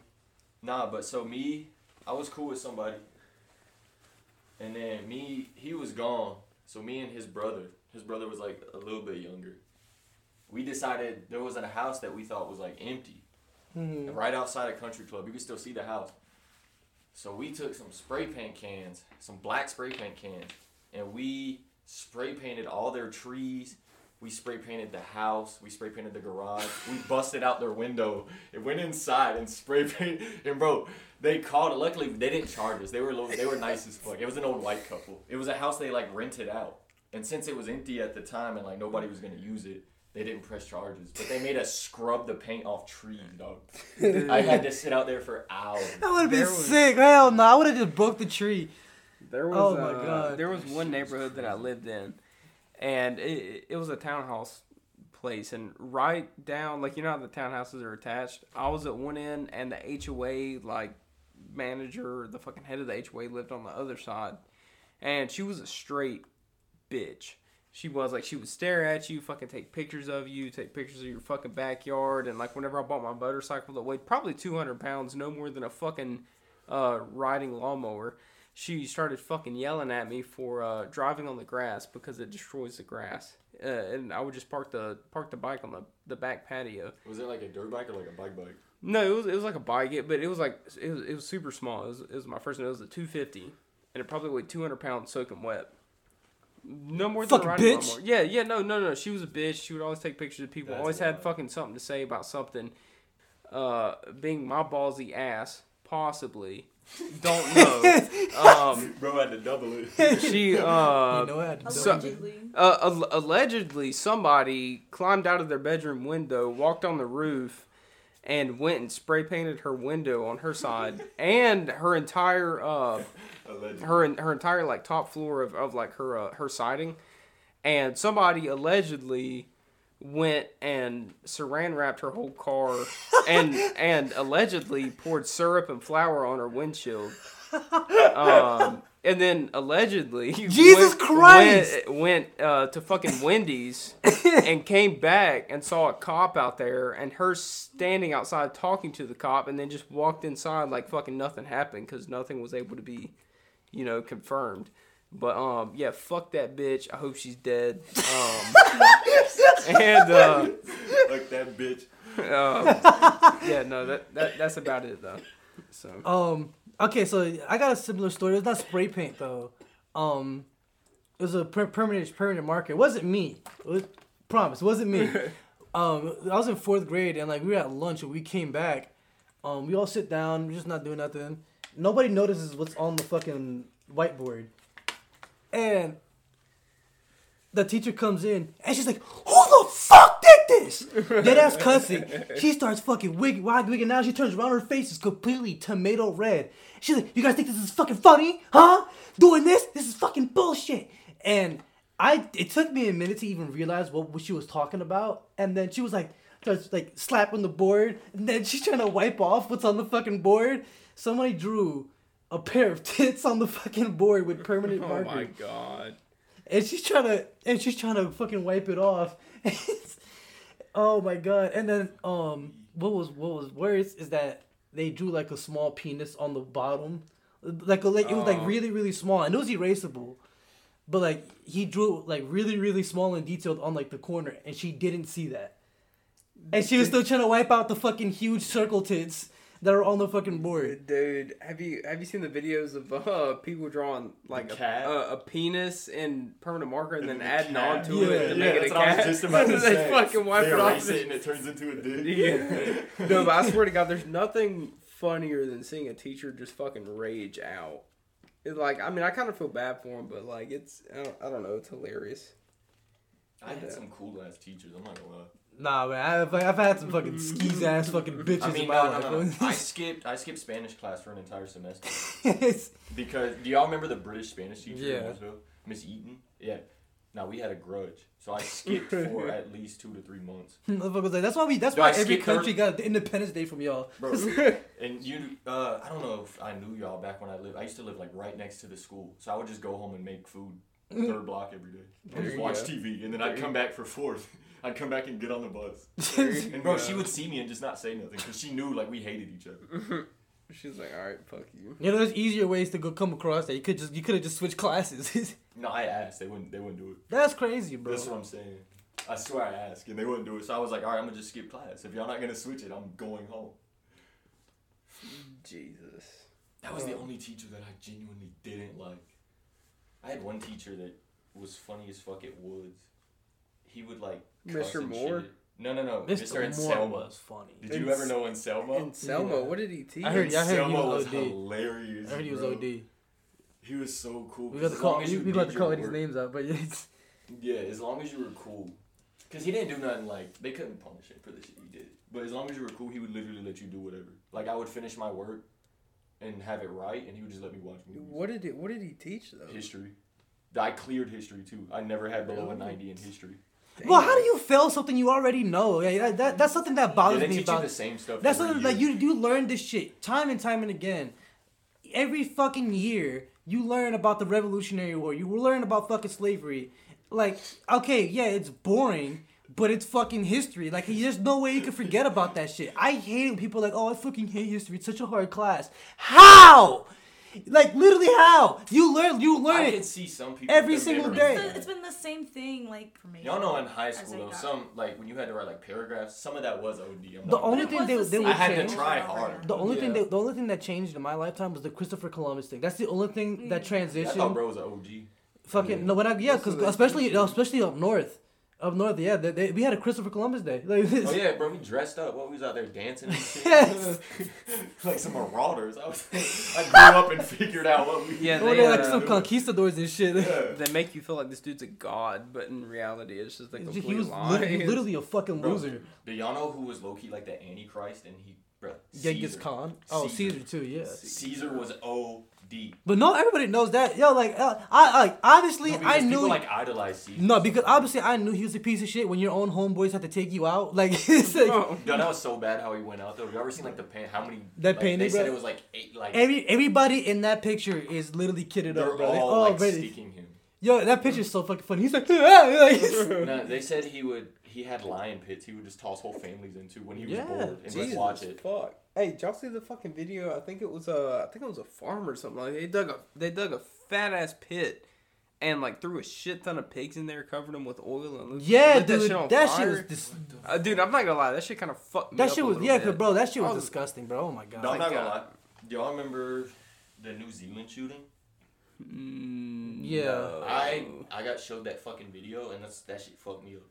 Nah, but so me, I was cool with somebody. And then me, he was gone. So me and his brother, his brother was like a little bit younger. We decided there was a house that we thought was like empty. Mhm. Right outside a country club. You could still see the house. So we took some spray paint cans, some black spray paint cans, and we spray painted all their trees We spray painted the house. We spray painted the garage. We busted out their window. It went inside and spray painted. And bro, they called. it. Luckily, they didn't charge us. They were little, they were nice as fuck. It was an old white couple. It was a house they like rented out. And since it was empty at the time and like nobody was gonna use it, they didn't press charges. But they made us scrub the paint off trees, dog. I had to sit out there for hours. That would be There was- sick. Hell no, I would have just broke the tree. There was Oh my uh, God. there was one neighborhood that I lived in, and it, it was a townhouse place, and right down like you know how the townhouses are attached. I was at one end, and the HOA like manager, the fucking head of the HOA, lived on the other side, and she was a straight bitch. She was like she would stare at you, fucking take pictures of you, take pictures of your fucking backyard, and like whenever I bought my motorcycle that weighed probably two hundred pounds, no more than a fucking uh, riding lawnmower, she started fucking yelling at me for uh, driving on the grass because it destroys the grass. Uh, and I would just park the park the bike on the, the back patio. Was it like a dirt bike or like a bike bike? No, it was it was like a bike, it- but it was like it was, it was super small. It was, it was my first one. It was a 250, and it probably weighed 200 pounds soaking wet. No more than Fucking riding bitch. lawnmower. Yeah, yeah, no, no, no. She was a bitch. She would always take pictures of people. That's always had wild. fucking something to say about something. Uh, being my ballsy ass, possibly. Don't know. um, Bro had to double it. she uh, you know what? so- Allegedly. uh, al- allegedly somebody climbed out of their bedroom window, walked on the roof, and went and spray painted her window on her side and her entire uh, Allegedly. her her entire like top floor of, of like her uh, her siding, and somebody allegedly went and saran wrapped her whole car and and allegedly poured syrup and flour on her windshield. Um, and then allegedly Jesus went, Christ! went, went uh, to fucking Wendy's and came back and saw a cop out there and her standing outside talking to the cop and then just walked inside like fucking nothing happened because nothing was able to be you know, confirmed. But um, yeah, fuck that bitch. I hope she's dead. Um, and uh, like that bitch. um, yeah, no, that, that that's about it though. So Um. Okay, so I got a similar story. It's not spray paint though. Um, it was a per- permanent permanent marker. It wasn't me. It was, promise, it wasn't me. um, I was in fourth grade and like we were at lunch and we came back. Um, we all sit down. We're just not doing nothing. Nobody notices what's on the fucking whiteboard, and the teacher comes in and she's like, "Who the fuck did this?" Dead ass cussing. She starts fucking wigging, wide wigging. Now she turns around. Her face is completely tomato red. She's like, "You guys think this is fucking funny, huh? Doing this? This is fucking bullshit." And I, it took me a minute to even realize what, what she was talking about. And then she was like, starts like slapping the board, and then she's trying to wipe off what's on the fucking board. Somebody drew a pair of tits on the fucking board with permanent oh marker my god, and she's trying to and she's trying to fucking wipe it off. oh my god! And then um, what was what was worse is that they drew like a small penis on the bottom, like a, like it was like Oh. really really small, and it was erasable. But like he drew like really really small and detailed on like the corner, and she didn't see that. And she was still trying to wipe out the fucking huge circle tits that are on the fucking board. dude, have you have you seen the videos of uh, people drawing like a, cat? a, a penis in permanent marker and then The adding cat. on to Yeah, it to yeah, make it a that's what I cat? was just about to they say. fucking wipe they it off. erase it and it turns into a dick. Yeah. no, but I swear to God, there's nothing funnier than seeing a teacher just fucking rage out. It's like, I mean, I kind of feel bad for him, but like, it's, I don't, I don't know, it's hilarious. I had some cool ass teachers. I'm not gonna lie. Nah, man, I've, I've had some fucking skis ass fucking bitches I mean, in my no, no, life. no. I skipped. I skipped Spanish class for an entire semester It's- because. Do y'all remember the British Spanish teacher? in Yeah. Miss Eaton. Yeah. Now we had a grudge, so I skipped for at least two to three months. Motherfuckers like, that's why we. That's why I every skip country got the Independence Day from y'all. Bro, and you, uh, I don't know if I knew y'all back when I lived. I used to live like right next to the school, so I would just go home and make food third block every day and There just you watch go. TV, and then I'd come back for fourth. I'd come back and get on the bus, and bro, go. she would see me and just not say nothing because she knew like we hated each other. She's like, all right, fuck you. You know, there's easier ways to go come across that. You could just you could have just switched classes. No, I asked, they wouldn't. They wouldn't do it. that's crazy, bro. That's what I'm saying. I swear I asked, and they wouldn't do it. So I was like, all right, I'm gonna just skip class. If y'all not gonna switch it, I'm going home. Jesus. That was the only teacher that I genuinely didn't like. I had one teacher that was funny as fuck at Woods. He would like cuss Mr. and Moore? shit. No, no, no. Mr. Mr. Moore Anselmo. was funny. Did you ever know Anselmo? And Selma, Yeah. what did he teach? I heard- I heard he Anselmo was was OD. hilarious. I heard he was bro. OD. He was so cool. We 'cause got to as call. long as We, you we got did to your call these work- names out, but it's Yeah, as long as you were cool. Because he didn't do nothing like, they couldn't punish him for the shit he did. But as long as you were cool, he would literally let you do whatever. Like, I would finish my work and have it right, and he would just let me watch movies. What did he, what did he teach though? History. I cleared history too. I never had below a 90 in history. Well. How do you fail something you already know? Yeah, that, that, that's something that Yeah, bothers they me teach you about. the same stuff. That's every something like you you learn this shit time and time and again. Every fucking year, you learn about the Revolutionary War. You learn about fucking slavery. Like, okay, yeah, it's boring, but it's fucking history. Like, there's no way you can forget about that shit. I hate when people are like, oh, I fucking hate history. It's such a hard class. How? Like, literally, how? You learn, you learn I it. can see some people. every single day. It's, the- it's been the same thing, like for me. Y'all know in high school I though, some like when you had to write like paragraphs, some of that was OD. I'm The only thing lie. they- was they the would I had to try hard. The only thing Yeah. that the only thing that changed in my lifetime was the Christopher Columbus thing. That's the only thing that Mm. I transitioned. thought bro was an OG. Fucking Yeah. no, when I yeah, because especially especially up north, up north, yeah, they, they, we had a Christopher Columbus Day. Like, Oh yeah, bro, we dressed up. What we was out there dancing. Yes. like some marauders. I was I grew up and figured out what we Yeah, they, they're like uh, some conquistadors and shit. Yeah. They make you feel like this dude's a god, but in reality, it's just a complete he was lie. literally, literally a fucking Bro, loser. Do y'all know who was Loki key like the Antichrist and he bro Genghis Caesar. Khan. Oh, Caesar. Caesar too. Yeah. Caesar was OD. But no, everybody knows that. Yo, like uh, I like obviously No, I knew. people like idolize Caesar. no, because obviously I knew he was a piece of shit. When your own homeboys had to take you out, like it's like. Yo, that was so bad how he went out though. You ever seen like the paint? How many? That like, painting, They said it was like eight. Like every everybody in that picture is literally kitted they're up, bro. They all like already- sticking him. Yo, that picture's so fucking funny. He's like, like No, they said he would. He had lion pits. He would just toss whole families into when he was Yeah, bored and Jesus, just watch it. Fuck. Hey, did y'all see the fucking video? I think it was a, I think it was a farm or something. Like they dug a, they dug a fat ass pit, and like threw a shit ton of pigs in there, covered them with oil and yeah, lit dude, that shit on that shit was dis- Uh, dude, I'm not gonna lie, that shit kind of fucked me that shit a was little yeah, bit. bro, that shit was was- disgusting, bro. Oh my god. No, I'm not gonna lie. Do y'all remember the New Zealand shooting? Mm, Yeah. no. I I got showed that fucking video and that's that shit fucked me up.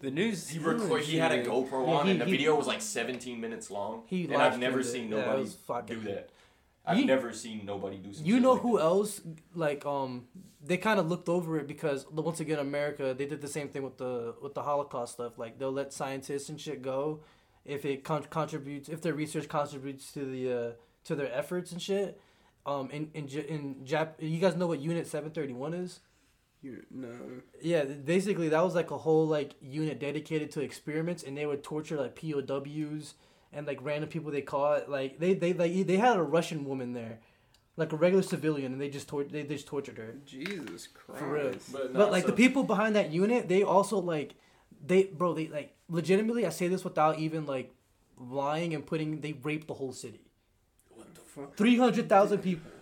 The news. He record, he had a GoPro Yeah, on he- and the he- video was like 17 minutes long. He and I've never seen it nobody fucking- do that. I've You- never seen nobody do. You know like who that. else? Like um, they kind of looked over it because once again, America they did the same thing with the with the Holocaust stuff. Like they'll let scientists and shit go if it con- contributes if their research contributes to the uh, to their efforts and shit. Um, in in in Jap, you guys know what Unit Seven Thirty One is? You, no. Yeah, basically that was like a whole like unit dedicated to experiments, and they would torture like POWs and like random people they caught. Like they they like they had a Russian woman there, like a regular civilian, and they just tor- they just tortured her Jesus Christ. for real. But, But like so- the people behind that unit, they also like they bro they like legitimately. I say this without even like lying and putting. They raped the whole city. What the fuck? Three hundred thousand people.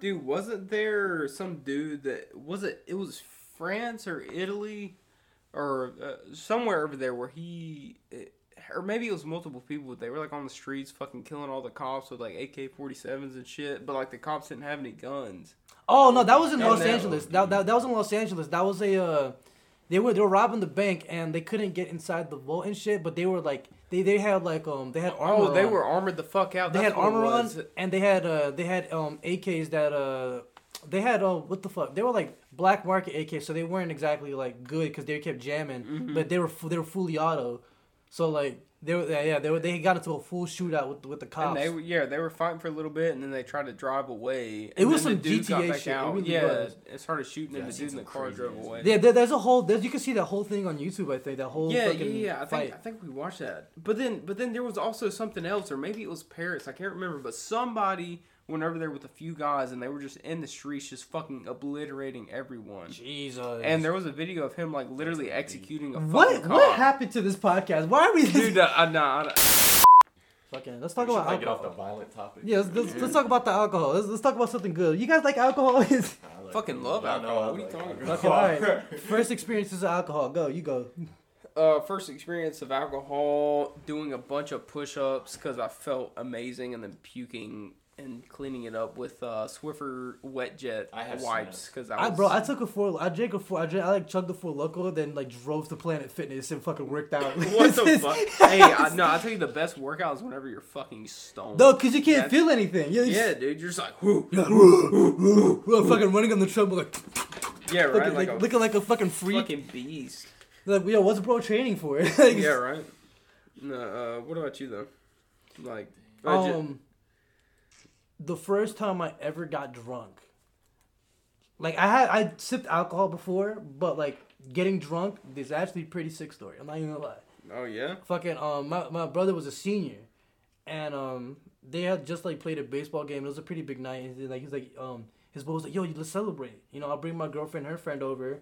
Dude, wasn't there some dude that was it? It was France or Italy, or uh, somewhere over there where he, or maybe it was multiple people. They were like on the streets, fucking killing all the cops with like AK forty sevens and shit. But like the cops didn't have any guns. Oh no, that was in That Los Angeles. That, that, that was in Los Angeles. That was a uh, they were they were robbing the bank and they couldn't get inside the vault and shit. But they were like they, they had like um they had armor. Oh, they on. were armored the fuck out. they That's had armor on and they had uh they had um AKs that uh they had uh what the fuck they were like black market AKs so they weren't exactly like good because they kept jamming Mm-hmm. but they were they were fully auto so like they were yeah yeah, they were they got into a full shootout with with the cops. And they were yeah, they were fighting for a little bit, and then they tried to drive away. It was some the dude got GTA back shit, it really yeah, was. it started shooting, Yeah, and the dude in the car crazy drove away. yeah, there, there's a whole there's you can see that whole thing on YouTube. I think that whole yeah, yeah, yeah. I think fight. I think we watched that. But then, but then there was also something else, or maybe it was Paris. I can't remember. But somebody went over there with a few guys, and they were just in the streets, just fucking obliterating everyone. Jesus. And there was a video of him like literally executing a what fucking what cop. happened to this podcast? Why are we Dude, uh, uh, nah, I- fucking? Let's talk should, about like, get off alcohol. the violent topic. Yeah, let's, let's, let's talk about the alcohol. Let's, let's talk about something good. You guys like alcohol? I like Fucking love Y'all alcohol. What are you talking about? okay, all right. First experiences of alcohol. Go, you go. uh, first experience of alcohol, doing a bunch of push-ups because I felt amazing, and then puking and cleaning it up with uh, Swiffer wet jet I have wipes because I, I was, bro, I took a four. I drank a four. I, drank, I like chugged the four loco, then like drove to Planet Fitness and fucking worked out. what the fuck? hey, I, no, I tell you the best workout is whenever you're fucking stoned. No, cause you can't That's- feel anything. You're yeah, dude, you're just like, whoo. You're like, "Woo, woo, woo," fucking running on the treadmill like, yeah, right, looking, like, like, a looking like a fucking freak. fucking beast. Like, yo, what's the bro training for? Like, yeah, right. No, uh, what about you though? Like, j- Um, the first time I ever got drunk, like I had I sipped alcohol before, but like getting drunk is actually a pretty sick story. I'm not even gonna lie. oh yeah, Fucking um, my my brother was a senior, and um, they had just like played a baseball game. It was a pretty big night. And he's like he's like um, his boy was like, yo, let's celebrate. You know, I'll bring my girlfriend, and her friend over,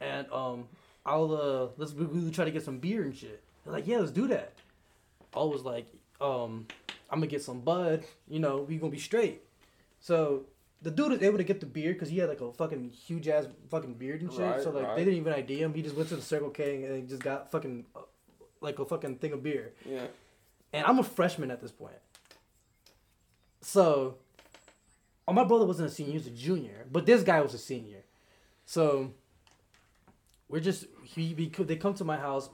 and um, I'll uh, let's we, we try to get some beer and shit. They're like, yeah, let's do that. I was like, um, I'm gonna get some bud. You know, we gonna be straight. So the dude was able to get the beer because he had like a fucking huge ass fucking beard and shit. Right, so like right. they didn't even ID him. He just went to the Circle K and he just got fucking uh, like a fucking thing of beer. yeah. And I'm a freshman at this point. So, oh, my brother wasn't a senior; he was a junior. But this guy was a senior. So, we're just he. We, they come to my house.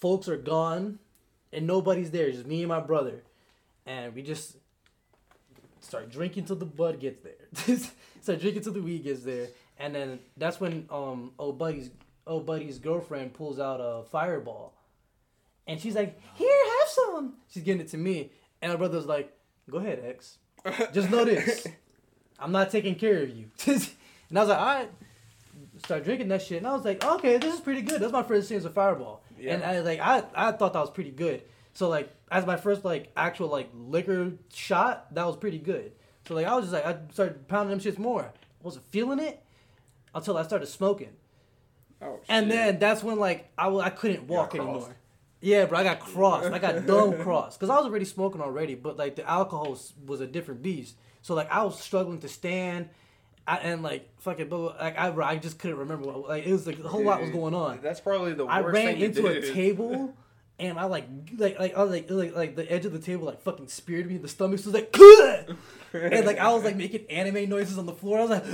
Folks are gone, and nobody's there. Just me and my brother, and we just start drinking till the bud gets there. start drinking till the weed gets there, and then that's when um old buddy's old buddy's girlfriend pulls out a fireball, and she's like, "Here, have some." She's getting it to me, and my brother's like, "Go ahead, X. Just know this, I'm not taking care of you." and I was like, "All right." Start drinking that shit, and I was like, "Okay, this is pretty good." That's my first experience with fireball, Yeah. and I like I I thought that was pretty good. So like as my first like actual like liquor shot, that was pretty good. So like I was just like I started pounding them shits more. I wasn't feeling it until I started smoking. Oh, And shit. then that's when like I, I couldn't walk anymore. Yeah, bro, I got crossed. I got dumb crossed because I was already smoking already, but like the alcohol was, was a different beast. So like I was struggling to stand, I, and like fucking, but like I, I just couldn't remember. What, like it was like a whole lot was going on. That's probably the worst I ran into a table, and I like like like I was like like like the edge of the table like fucking speared me. in The stomach was like, and like I was like making anime noises on the floor. I was like,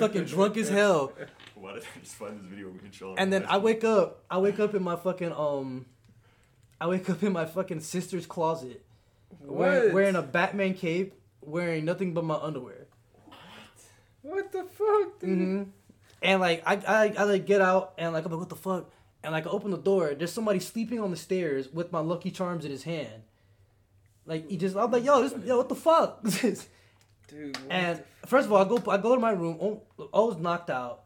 fucking drunk as hell. Why did I just find this video in Charlotte? And then I wake up. I wake up in my fucking um. I wake up in my fucking sister's closet, wearing, What? wearing a Batman cape, wearing nothing but my underwear. What What the fuck? Dude? hmm And like I, I, I like get out and like I'm like what the fuck, and like I open the door. There's somebody sleeping on the stairs with my Lucky Charms in his hand. Like he just, I'm like yo, this, yo, what the fuck? Dude. And first of all, I go I go to my room. Oh, I was knocked out.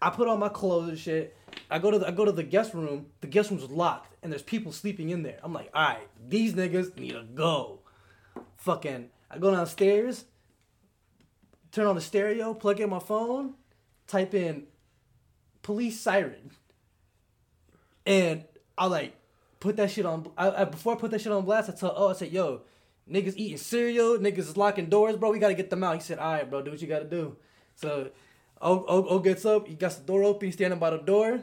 I put on my clothes and shit. I go to the, I go to the guest room. The guest room's locked, and there's people sleeping in there. I'm like, all right, these niggas need to go. Fucking, I go downstairs, turn on the stereo, plug in my phone, type in police siren, and I like put that shit on. I, I before I put that shit on blast, I tell oh I said yo, niggas eating cereal, niggas is locking doors, bro. We gotta get them out. He said all right, bro, do what you gotta do. So O, o, o gets up, he got the door open, he's standing by the door,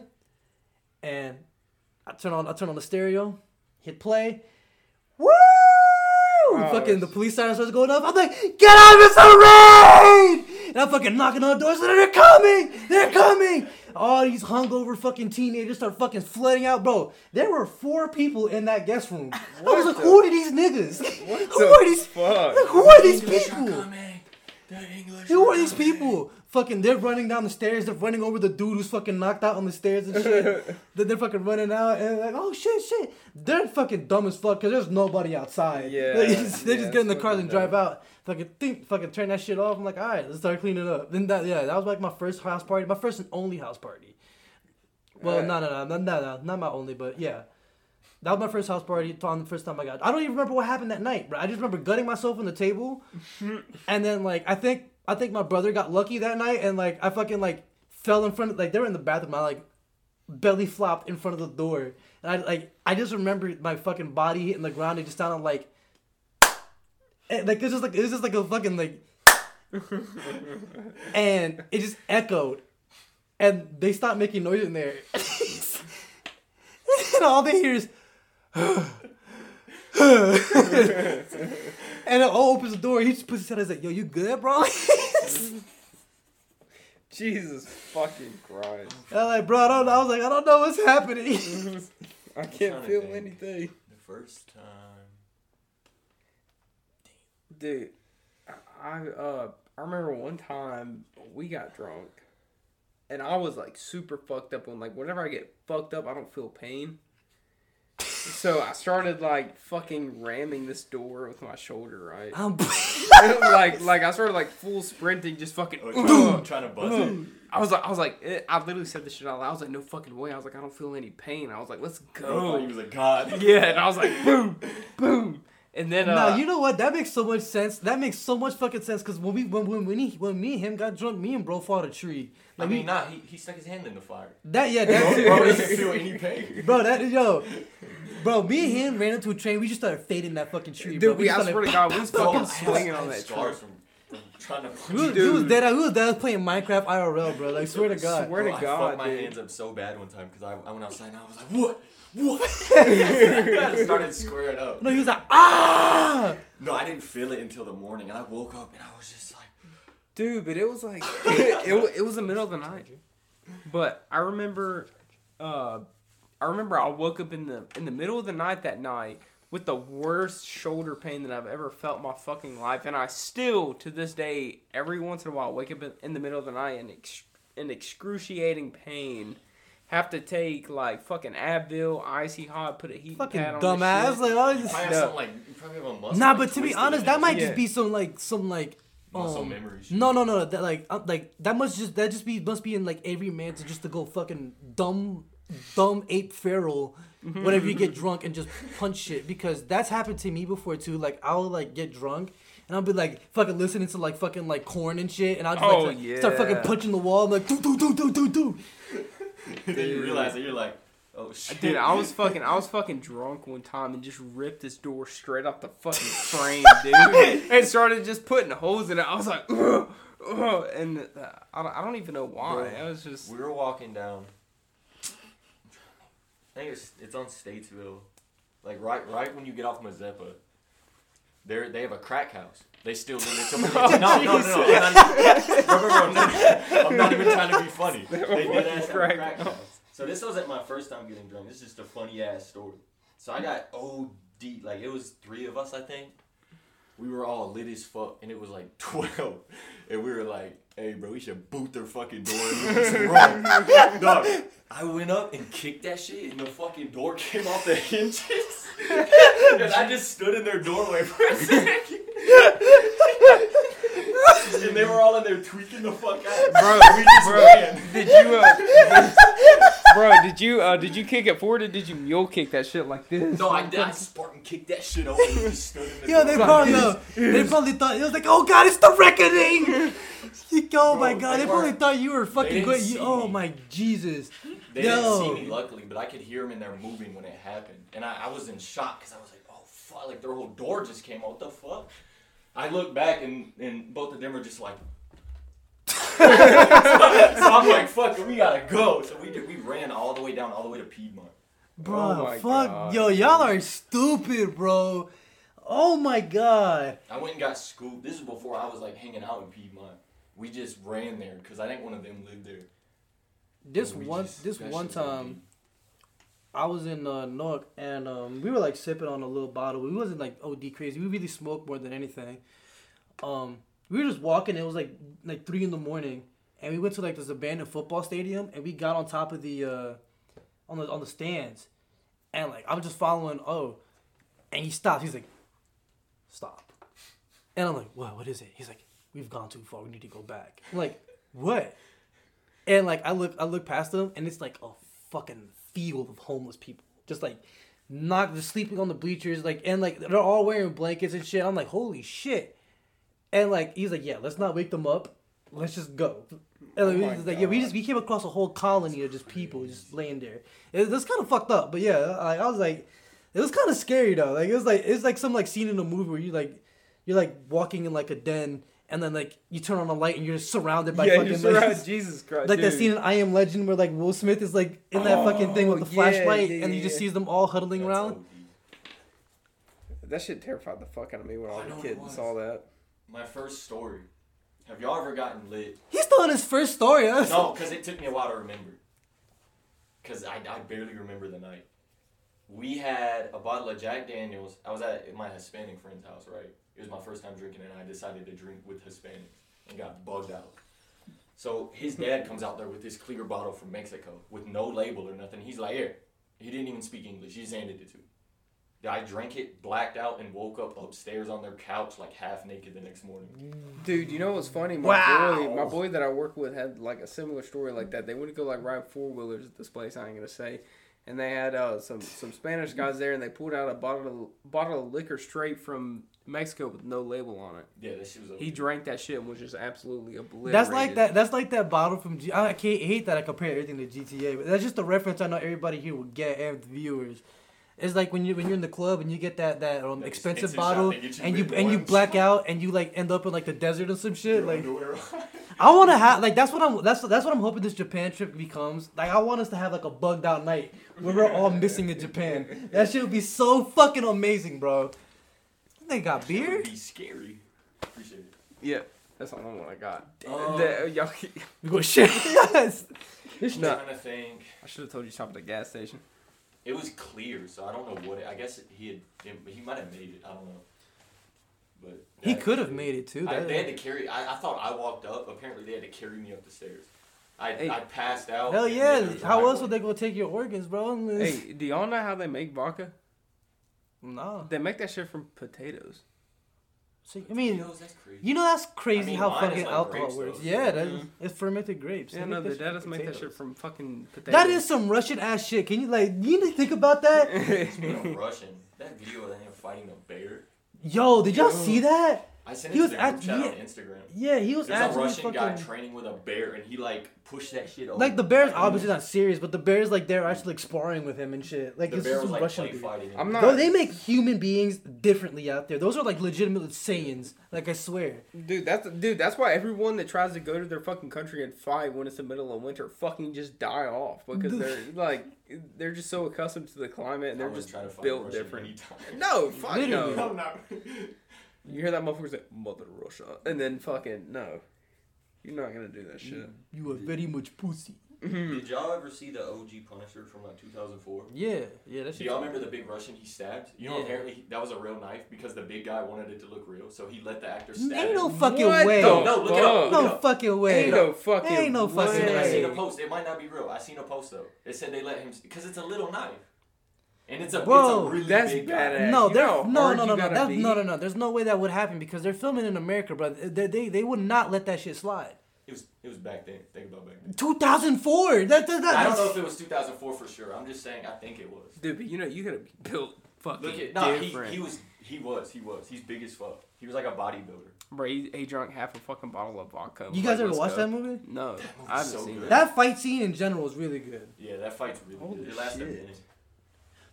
and I turn on I turn on the stereo, hit play. Woo! Oh, fucking the police siren starts going up. I'm like, get out, it's a raid! And I'm fucking knocking on the doors. They're coming! They're coming! All these hungover fucking teenagers start fucking flooding out, bro. There were four people in that guest room. I was What like, the- who are these niggas? What who the are these? fuck? Like, who are these people? The English. Who are these people? Fucking, they're running down the stairs. They're running over the dude who's fucking knocked out on the stairs and shit. then they're fucking running out and like, oh shit, shit. They're fucking dumb as fuck because there's nobody outside. Yeah, they just, they yeah, just get in the cars and drive out. Fucking think, fucking turn that shit off. I'm like, all right, let's start cleaning up. Then that, yeah, that was like my first house party, my first and only house party. Well, no, no, no, no, no, not my only, but yeah. That was my first house party on the first time I got. I don't even remember what happened that night, bro. I just remember gutting myself on the table, and then like I think I think my brother got lucky that night, and like I fucking like fell in front of like they were in the bathroom. I like belly flopped in front of the door, and I like I just remember my fucking body hitting the ground. It just sounded like, and, like it's just like it was just like a fucking like, and it just echoed, and they stopped making noise in there. and all they hear is, and it all opens the door. He just puts his head. He's like, "Yo, you good, bro?" Jesus fucking Christ. I'm like, "Bro, I don't know." I was like, "I don't know what's happening." I can't feel anything. The first time. Dude, I uh I remember one time we got drunk and I was like super fucked up on like whenever I get fucked up I don't feel pain. So I started like fucking ramming this door with my shoulder, right? I'm like like I started like full sprinting, just fucking Oh, trying, trying to buzz it. I was like I was like eh, I literally said this shit out loud. I was like, no fucking way. I was like, I don't feel any pain. I was like, let's go. I he was a god. Yeah, and I was like, boom, boom. And then uh Nah, you know what? That makes so much sense. That makes so much fucking sense. Cause when we when when when, he, when me and him got drunk, me and bro fought a tree. I mean, we, nah, he, he stuck his hand in the fire. that yeah, that's bro didn't feel any pain. bro. That yo, bro. Me and him ran into a train. We just started fading that fucking tree. bro. Dude, we, I started- swear to God, we was fucking swinging on that tree. from, from trying to punch We was, you. we was dead. We was playing Minecraft IRL, bro. Like swear to God. Swear to Bro, I God, fucked my dude. hands up so bad one time because I, I went outside and I was like, what? What? Started squaring up. No, he was like ah. No, I didn't feel it until the morning, and I woke up and I was just like, Dude, but it was like it, it, it was the middle of the night. But I remember, uh, I remember I woke up in the in the middle of the night that night with the worst shoulder pain that I've ever felt in my fucking life, and I still to this day every once in a while wake up in, in the middle of the night in ex, in excruciating pain. Have to take like fucking Advil, icy hot, put a heat Fucking pad on dumbass. the shit. Like oh, just, probably have No. like, you probably have a muscle. nah, but to be honest, that might Yeah. just be some like some like muscle um, memory. shit. No, no, no. That like, uh, like that must just that just be must be in like every man to just to go fucking dumb, dumb ape feral, whenever you get drunk and just punch shit because that's happened to me before too. Like I'll like get drunk and I'll be like fucking listening to like fucking like Korn and shit and I'll just Oh, like start fucking punching the wall. I'm like do do do do do do. then you realize that you're like, oh shit. Dude, I was fucking, I was fucking drunk one time and just ripped this door straight off the fucking frame, dude, and started just putting holes in it. I was like, ugh, ugh, and uh, I don't, I don't even know why. Bro, I was just, We were walking down. I think it's it's on Statesville, like right right when you get off Mazeppa. They they have a crack house. They still live there. Somebody, no, no, no, no, I'm not, bro, bro, bro, no, I'm not even trying to be funny. They did ask have Crack crack house. house. So this wasn't my first time getting drunk. This is just a funny ass story. So I got OD, like it was three of us, I think. We were all lit as fuck, and it was like twelve, and we were like, "Hey, bro, we should boot their fucking door and. Dog, I went up and kicked that shit, and the fucking door came off the hinges, and I just stood in their doorway for a second. And they were all in there tweaking the fuck out. bro, we just bro, ran. did you, uh, bro, did you, uh, did you kick it forward or did you mule kick that shit like this? No, I did. I Spartan kicked that shit over and just stood in the Yo, they probably yo, they probably thought it was like, oh god, it's the reckoning. oh my god, they they probably thought you were fucking didn't good. You, oh me. my Jesus. They Yo. didn't see me, luckily, but I could hear them in there moving when it happened. And I, I was in shock because I was like, oh, fuck. Like, their whole door just came out. What the fuck? I look back, and, and both of them are just like. so, I'm like, fuck we gotta go. So we did, we ran all the way down, all the way to Piedmont. Bro, Oh fuck, God, yo, y'all are stupid, bro. Oh my god. I went and got scooped. This is before I was like hanging out in Piedmont. We just ran there because I think one of them lived there. This one, just- this one shit was time, I was in uh, Newark and um, we were like sipping on a little bottle. We wasn't like OD crazy. We really smoked more than anything. Um, we were just walking. It was like like three in the morning, and we went to like this abandoned football stadium, and we got on top of the uh, on the on the stands, and like I'm just following. Oh, and he stops. He's like, stop, and I'm like, what? What is it? He's like, we've gone too far. We need to go back. I'm like, what? And like I look, I look past them, and it's like a fucking field of homeless people, just like not just sleeping on the bleachers, like and like they're all wearing blankets and shit. I'm like, holy shit! And like he's like, yeah, let's not wake them up. Let's just go. And like, Oh like, yeah, we just we came across a whole colony of just people just laying there. It was kind of fucked up, but yeah, like, I was like, it was kind of scary though. Like it was like it's like some like scene in a movie where you like you're like walking in like a den. And then like you turn on a light and you're just surrounded by yeah, fucking you're like. Jesus Christ, like that scene in I Am Legend where like Will Smith is like in that fucking thing with oh, the Oh, yeah, flashlight yeah, and you just yeah. sees them all huddling That's around. OD. That shit terrified the fuck out of me when I I was a kid and saw that. My first story. Have y'all ever gotten lit? He's still on his first story. Huh? No, because it took me a while to remember. Because I, I barely remember the night. We had a bottle of Jack Daniels. I was at my Hispanic friend's house, right? It was my first time drinking, and I decided to drink with Hispanics and got bugged out. So his dad comes out there with this clear bottle from Mexico with no label or nothing. He's like, here. He didn't even speak English. He just handed it to me. I drank it, blacked out, and woke up upstairs on their couch like half naked the next morning. Dude, you know what's funny? My Wow. boy, my boy that I work with had like a similar story like that. They went to go like ride four wheelers at this place. I ain't gonna say, and they had uh, some some Spanish guys there, and they pulled out a bottle of, bottle of liquor straight from Mexico with no label on it. Yeah, that shit was. He drank that shit and was just absolutely obliterated. That's like that. That's like that bottle from. G- I can't hate that I compare everything to GTA, but that's just a reference I know everybody here will get and the viewers. It's like when you when you're in the club and you get that that um, That expensive expensive bottle shot, they get you and you and you black out and you like end up in like the desert or some shit. Like I want to have like that's what I'm that's that's what I'm hoping this Japan trip becomes. Like I want us to have like a bugged out night where we're all missing in Japan. That shit would be so fucking amazing, bro. They got That beer. would be scary. Appreciate it. yeah. That's the only one I got. The- uh, y'all, We go shit. yes. This I'm No. trying to think. I should have told you to stop at the gas station. It was clear, so I don't know what. It, I guess he had. He might have made it. I don't know. But He could have made it too. I, they had to carry. I, I thought I walked up. Apparently, they had to carry me up the stairs. I, Hey. I passed out. Hell yeah! then there was a How else would they go take your organs, bro? Hey, do y'all know how they make vodka? No. They make that shit from potatoes. So, I mean, Potatoes, that's crazy. you know that's crazy I mean, how fucking like alcohol grapes, works. though, Yeah, so- that Mhm. it's fermented grapes. Yeah, They no, make the that shit dad from make that shit from fucking potatoes. That is some Russian ass shit. Can you like you need to think about that? Speaking of Russian, that video of them fighting a bear. Yo, did y'all see that? I sent He it was to the group act- on yeah. Instagram. Yeah, he was There's a actually Russian guy training with a bear, and he like pushed that shit over. Like the bear's Like, obviously not serious, but the bear's like they're actually like sparring with him and shit. Like The it's bear just was like Russian play fighting. I'm not- Though they make human beings differently out there. Those are like legitimate Saiyans. Like I swear. Dude, that's dude. That's why everyone that tries to go to their fucking country and fight when it's the middle of winter fucking just die off because they're like they're just so accustomed to the climate and they're just try to built Russian different. anytime. No, fuck Literally. no. I'm not. You hear that motherfucker say "Mother Russia" and then fucking no, you're not gonna do that mm. shit. You are very much pussy. Mm-hmm. Did y'all ever see the OG Punisher from like 2004? Yeah, yeah, that's Do y'all remember the big Russian he stabbed? You know, Yeah. apparently he- that was a real knife because the big guy wanted it to look real, so he let the actor stab Ain't him. no fucking What way. the No, no, look it up, fuck? look No fucking way. Ain't no fucking. Ain't no fucking I seen, I seen a way. post. It might not be real. I seen a post though. It said they let him because it's a little knife, and it's a Bro, it's a really that's big badass. guy. No, You know no, no, no, no, gotta be? no, no, no. There's no way that would happen because they're filming in America, bro. They, they, they would not let that shit slide. It was it was back then. Think about back then. 2004. That, that, that, I don't know if it was 2004 for sure. I'm just saying. I think it was. Dude, but you know you gotta be built fucking Look at no. He, different. he was he was he was he's big as fuck. He was like a bodybuilder. Bro, he, he drunk half a fucking bottle of vodka. You guys Like, ever let's watched go. that movie? No, movie's I haven't so seen good. it. That fight scene in general is really good. Yeah, that fight's really Holy good. It lasted a minute.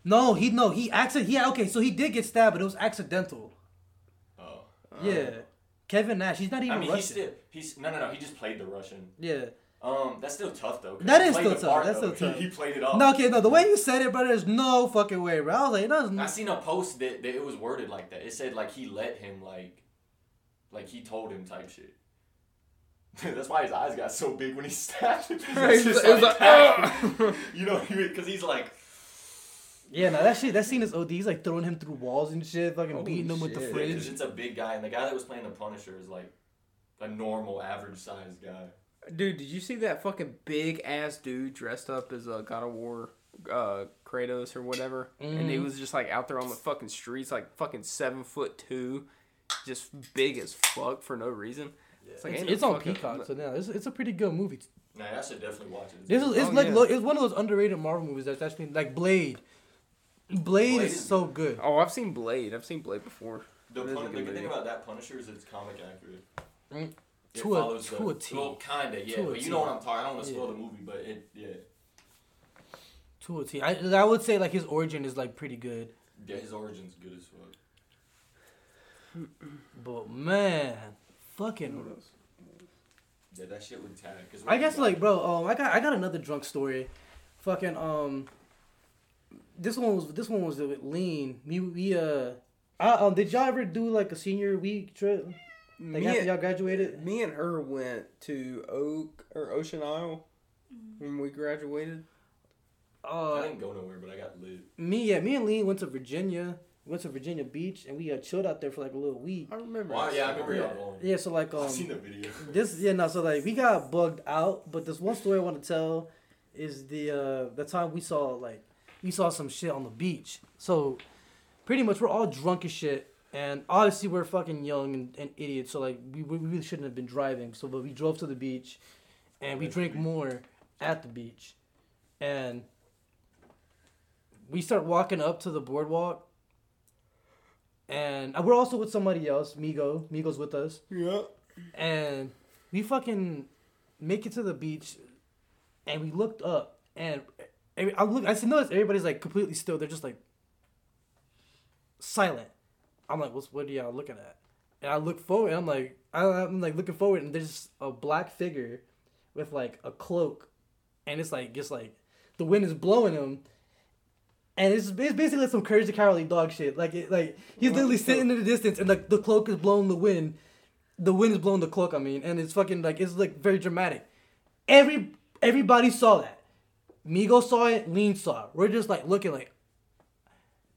No, he no he accident. Yeah, okay, so he did get stabbed, but it was accidental. Oh. yeah, Kevin Nash. He's not even I mean, he's still he's no no no. He just played the Russian. yeah. Um, that's still tough though. That he is played still the tough, part, that's though. still He- tough. He, played it off. No, okay, no. The way you said it, bro, there's no fucking way, bro. I was like, no, I seen a post that, that it was worded like that. It said like he let him like, like he told him type shit. That's why his eyes got so big when he stabbed him. It was It's like, like, you know, because he's like, Yeah, no, that shit. That scene is OD. He's like throwing him through walls and shit, fucking Holy beating him with the shit. because fridge. it's a big guy, and the guy that was playing the Punisher is like a normal, average sized guy. Dude, did you see that fucking big ass dude dressed up as a God of War uh Kratos or whatever? And he Mhm. was just like out there on the fucking streets, like fucking seven foot two, just big as fuck for no reason. It's like It's, ain't no it's on fucking- Peacock, so now it's, it's a pretty good movie. Nah, I should definitely watch it. This is it's Oh, like yeah. lo- it's one of those underrated Marvel movies that's actually like Blade. Blade, Blade is is so good. Oh, I've seen Blade. I've seen Blade before. the, it is a pun- good the good thing about that Punisher is it's comic accurate. Mm, It to a- follows to the, a T. Well, kinda, yeah. To but you T. know what I'm talking. I don't want to spoil Yeah. the movie, but it, yeah, To a T. I, I would say like his origin is like pretty good, yeah. His origin's good as fuck. but man, fucking. Yeah, that shit would tag. Cause I guess like bro, um, I got I got another drunk story, fucking um. This one was this one was with lean. We we uh, I, um, did y'all ever do like a senior week trip? Like me, after and, y'all graduated? me and her went to Oak or Ocean Isle when we graduated. I Uh, didn't go nowhere, but I got lit. me yeah, me and Lee went to Virginia. We Went to Virginia Beach and we uh, chilled out there for like a little week. I remember. Well, yeah, I remember Yeah, y'all going. yeah. So like um, I've seen the video. this yeah no so like we got bugged out but this one story i want to tell is the uh the time we saw like we saw some shit on the beach. So pretty much we're all drunk as shit and obviously we're fucking young and, and idiots so like we, we really shouldn't have been driving. So but we drove to the beach and we drank more at the beach. And we start walking up to the boardwalk and uh, we're also with somebody else migo. Migo's with us. Yeah. and we fucking make it to the beach, and we looked up, and I look. I said, notice everybody's like completely still. They're just like silent. I'm like, what's what are y'all looking at? And I look forward. And I'm like, I'm like looking forward, and there's a black figure with like a cloak, and it's like just like the wind is blowing him. And it's, it's basically like some Courage the Cowardly Dog shit. Like it, like he's literally sitting in the distance, and like the cloak is blowing the wind, the wind is blowing the cloak. I mean, and it's fucking like it's like very dramatic. Every everybody saw that. Migo saw it. Lean saw it. We're just like looking like.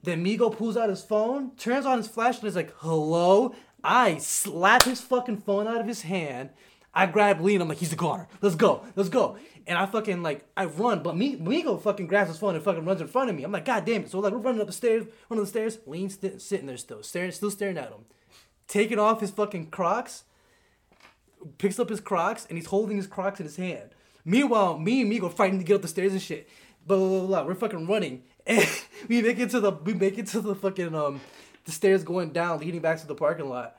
Then Migo pulls out his phone, turns on his flash, and is like, "Hello." I slap his fucking phone out of his hand. I grab Lean. I'm like, "He's a goner. Let's go. Let's go." And I fucking like I run, but me Migo fucking grabs his phone and fucking runs in front of me. I'm like, "God damn it!" So like we're running up the stairs, one of the stairs. Lean's st- sitting there still, staring, still staring at him taking off his fucking Crocs, picks up his Crocs, and he's holding his Crocs in his hand. Meanwhile, me and Migo fighting to get up the stairs and shit. Blah blah blah. blah. We're fucking running, and we make it to the we make it to the fucking um the stairs going down, leading back to the parking lot.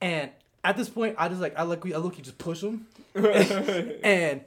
And at this point, I just like I look I look you just push him, and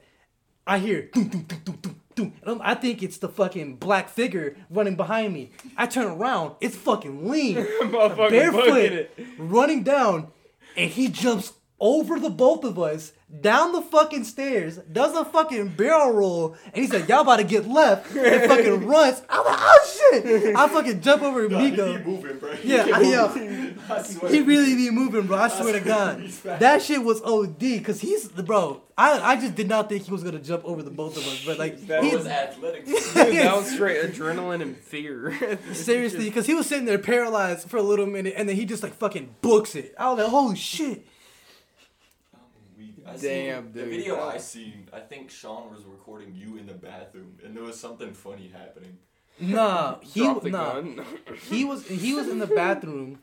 I hear doom doom doom doom doom doom. And I'm, I think it's the fucking black figure running behind me. I turn around, it's fucking lean barefoot running down and he jumps over the both of us down the fucking stairs does a fucking barrel roll and he said y'all about to get left and fucking runs i'm like oh shit i fucking jump over Nah, he Migo. keep moving, bro. He yeah keep I, yo, I swear. he really be moving bro i swear to god that shit was od because he's the bro I, I just did not think he was gonna jump over the both of us but like That he, was athletic. Dude, that was straight adrenaline and fear. seriously because he was sitting there paralyzed for a little minute and then he just like fucking books it i was like holy shit We- I Damn, seen, The video I seen, I think Sean was recording you in the bathroom, and there was something funny happening. Nah, he nah. He was he was in the bathroom,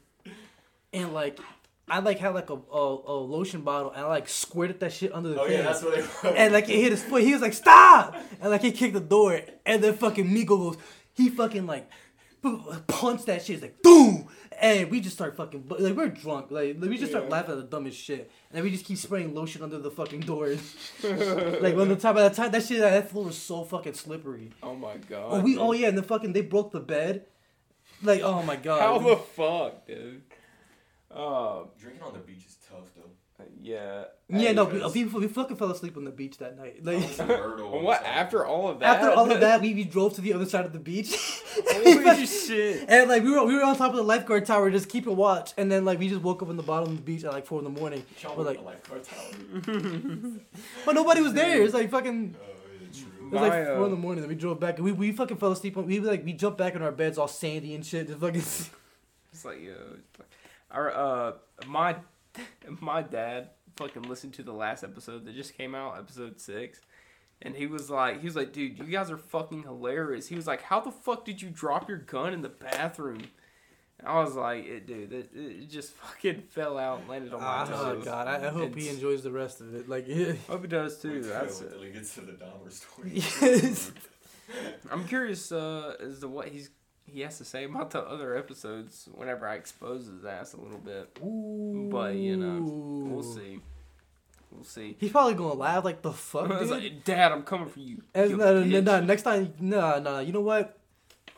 and like I like had like a, a, a lotion bottle and I like squirted that shit under the Oh thing. yeah, that's what it was. and like it hit his foot. He was like, "Stop!" And like he kicked the door, and then fucking Migo goes, he fucking like pu- punched that shit. It's like boom, and we just start fucking like we're drunk. Like we just start Yeah. laughing at the dumbest shit, and then we just keep spraying lotion under the fucking doors. like when the time by the time that shit that floor was so fucking slippery. oh my god. Oh we dude. oh yeah, and then fucking they broke the bed. Like oh my god. How the fuck, dude? Uh, Drinking on the beach is tough though. Yeah. yeah, no, we, we, we fucking fell asleep on the beach that night. Like Some What after all of that? after all of that, we, we drove to the other side of the beach. Holy shit. And like we were we were on top of the lifeguard tower just keeping watch, and then like we just woke up in the bottom of the beach at like four in the morning. Sean We're like, the lifeguard tower. but nobody was there. It's like fucking. Oh, yeah, true. It was like My, uh, four in the morning. Then we drove back, and we, we fucking fell asleep. On, we like we jumped back in our beds all sandy and shit. Just fucking. It's like yo, it's like- our uh, my my dad fucking listened to the last episode that just came out, episode six, and he was like, he was like, dude, you guys are fucking hilarious. He was like, how the fuck did you drop your gun in the bathroom? And I was like, it, dude, it, it just fucking fell out and landed on my oh toes. god, I, I hope he enjoys the rest of it. Like, Hope he does too. Wait That's it. till he gets to the Dahmer story. Yes. I'm curious uh, as to what he's he has to say about the other episodes whenever I expose his ass a little bit. But you know, we'll see. We'll see. He's probably gonna laugh like the fuck. I was dude. like, Dad, I'm coming for you. As- you no, no, no, next time, no, no. You know what?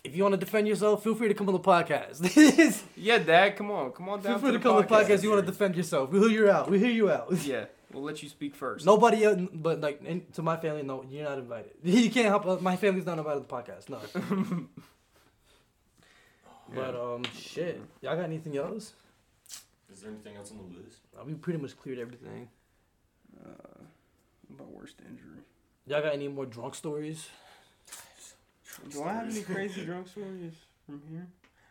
If you want to defend yourself, feel free to come on the podcast. Yeah, Dad, come on, come on down Feel free to to come on the podcast. podcast. You want to defend yourself? We hear you out. We hear you out. Yeah, we'll let you speak first. Nobody else, but like in, to my family, no, you're not invited. You can't help. My family's not invited to the podcast. No. But um, shit. Y'all got anything else? Is there anything else on the list? Uh, we pretty much cleared everything. Uh, about worst injury. Y'all got any more drunk stories? Do I have any crazy drunk stories from here?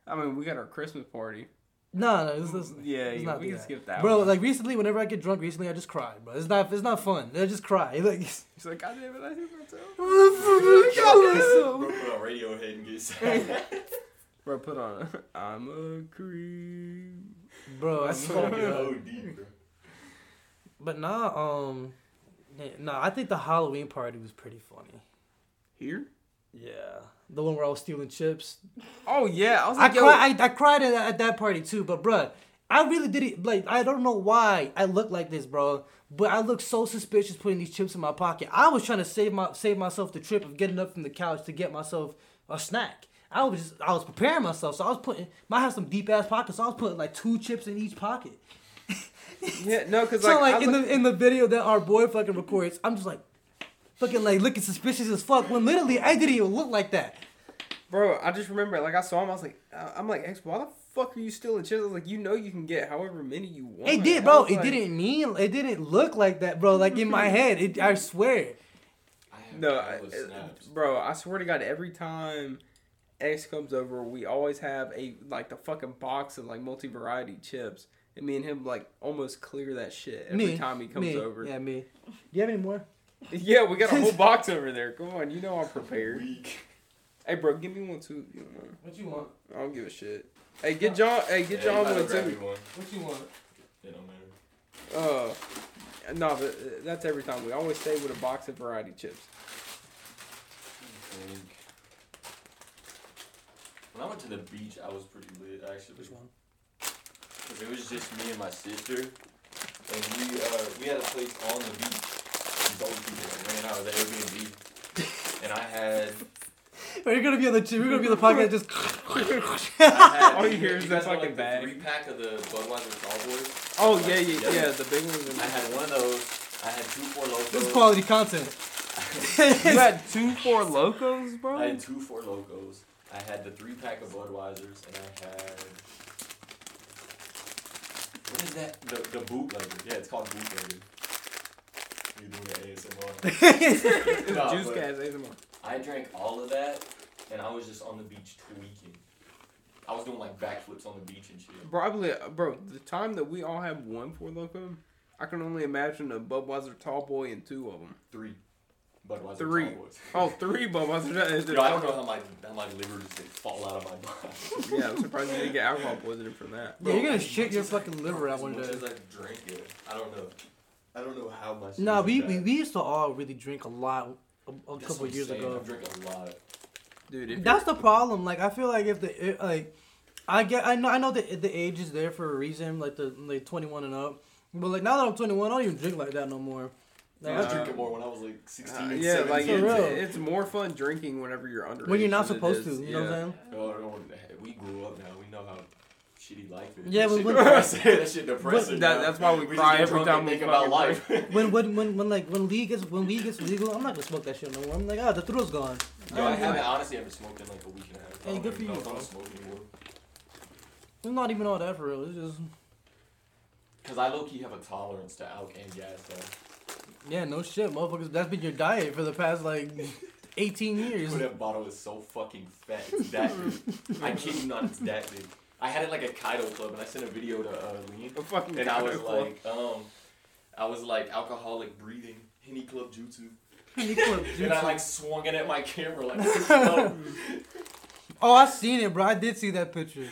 I mean, we got our Christmas party. No, no, it's, it's, Yeah, it's yeah, not we can that. skip that. Bro, one. like recently, whenever I get drunk, recently I just cry, bro. It's not, it's not fun. I just cry. Like, he's like, God damn it, I hit myself. Bro, put on Radiohead and get sad. Bro, put on. I'm a creep. bro, I That's swear. so to God. OD, bro. But nah, um, nah, I think the Halloween party was pretty funny. Here? Yeah, the one where I was stealing chips. Oh yeah, I was I like, yo, cried. I, I cried at, at that party too. But bro, I really did it. Like I don't know why I look like this, bro. But I look so suspicious putting these chips in my pocket. I was trying to save my save myself the trip of getting up from the couch to get myself a snack. I was just I was preparing myself, so I was putting. I have some deep ass pockets, so I was putting like two chips in each pocket. yeah, no, because So like, like, in look- the in the video that our boy fucking records, I'm just like, fucking like looking suspicious as fuck. When literally I didn't even look like that. bro, I just remember like I saw him, I was like, uh, I'm like, X, why the fuck are you stealing chips? I was like, you know, you can get however many you want. It did, bro. It like- didn't mean. It didn't look like that, bro. Like in my head, it, I swear. I No, no, I, bro, I swear to God, every time X comes over, we always have a like the fucking box of like multi variety chips, and me and him like almost clear that shit every me, time he comes me, over. Yeah, me. Do you have any more? Yeah, we got a whole box over there. Come on, you know I'm prepared. Weak. Hey, bro, give me one too. You know, What you want? I don't give a shit. Hey, get John. Hey, get Yeah, John you might one as well grab me too. one. What you want? It don't matter. Uh, no, but uh, that's every time. We always stay with a box of variety chips. I think. When I went to the beach, I was pretty lit actually. Which one? Cause it was just me and my sister, and we uh we had a place on the beach. These old people that ran out of the Airbnb, and I had Are you gonna be on the? We're gonna be on the podcast just. Had All you hear is that fucking like, bag. Three pack of the Budweiser Tall Boys. Oh yeah, yeah, Yeah. yeah. The big ones. I had one of those. I had two Four Lokos. This is quality content. You had two Four Lokos, bro. I had two Four Lokos. I had the three pack of Budweisers, and I had what is that? The the bootlegger. Yeah, it's called bootlegger. You doing the ASMR? Nah, Juice Cast ASMR. I drank all of that, and I was just on the beach tweaking. I was doing like backflips on the beach and shit. Probably, bro. The time that we all have one Four Loko, I can only imagine a Budweiser Tall Boy and two of them. Three. Budweiser Three. Tall Boys. Oh, three Budweiser. Yo, I don't know how my how my liver just like, fall out of my body. Yeah, I'm surprised you didn't get alcohol poisoning from that. Yeah, you're gonna shit your as- fucking liver out one day. as I drank it, I don't know. I don't know how much. No, we, we we used to all really drink a lot a, a couple years saying, ago. I drink a lot. Dude, if That's the problem. Like I feel like if the it, like, I get I know I know that the age is there for a reason, like the like 21 and up. But like now that I'm 21, I don't even drink like that no more. Like, I I was drinking more when I was like 16 Uh, yeah, 17. like For it's, real. it's more fun drinking whenever you're under. when you're not supposed to, you know what I'm saying? Oh, no, we grew up now. We know how shitty life is. Yeah, that but shit when- that shit depressing. That- that's why we just cry every time and we think about life. When when when when like when weed gets when weed gets legal, I'm not gonna smoke that shit no more. I'm like, ah, the thrill's gone. Yo, I I'm haven't good. honestly haven't smoked in like a week and a half. I Hey, good for you, I bro. don't smoke anymore. It's not even all that for real. It's just Cause I low key have a tolerance to alk and gas though. Yeah, no shit, motherfuckers. That's been your diet for the past like 18 years. But that bottle is so fucking fat. It's that big. I kid you not, it's that big. I had it like a Kaido club, and I sent a video to uh, Lean, A fucking and I was club. like, um, I was like alcoholic breathing, Henny Club Jutsu, Henny Club and I like swung it at my camera like. Oh, I seen it, bro. I did see that picture.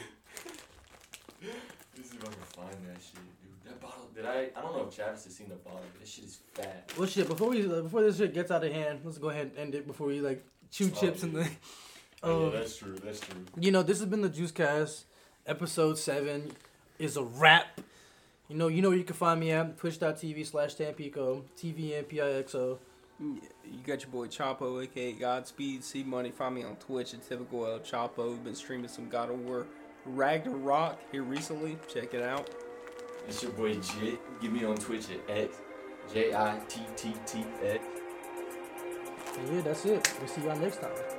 This is if I can find that shit, dude. That bottle, did I? I don't know if Travis has seen the bottle. but This shit is fat. Well, shit. Before we uh, before this shit gets out of hand, let's go ahead and end it before we like chew Oh, chips and the. Oh, Um, yeah, that's true. That's true. You know, this has been the Juice Cast. Episode seven is a wrap. You know, you know where you can find me at twitch.tv slash Tampico, TVNPIXO. You got your boy Chapo, aka Godspeed. C Money. Find me on Twitch at typical El Chapo. We've been streaming some God of War Ragnarok here recently. Check it out. It's your boy Jhit. Get me on Twitch at X J I T T T X. And yeah, that's it. We'll see y'all next time.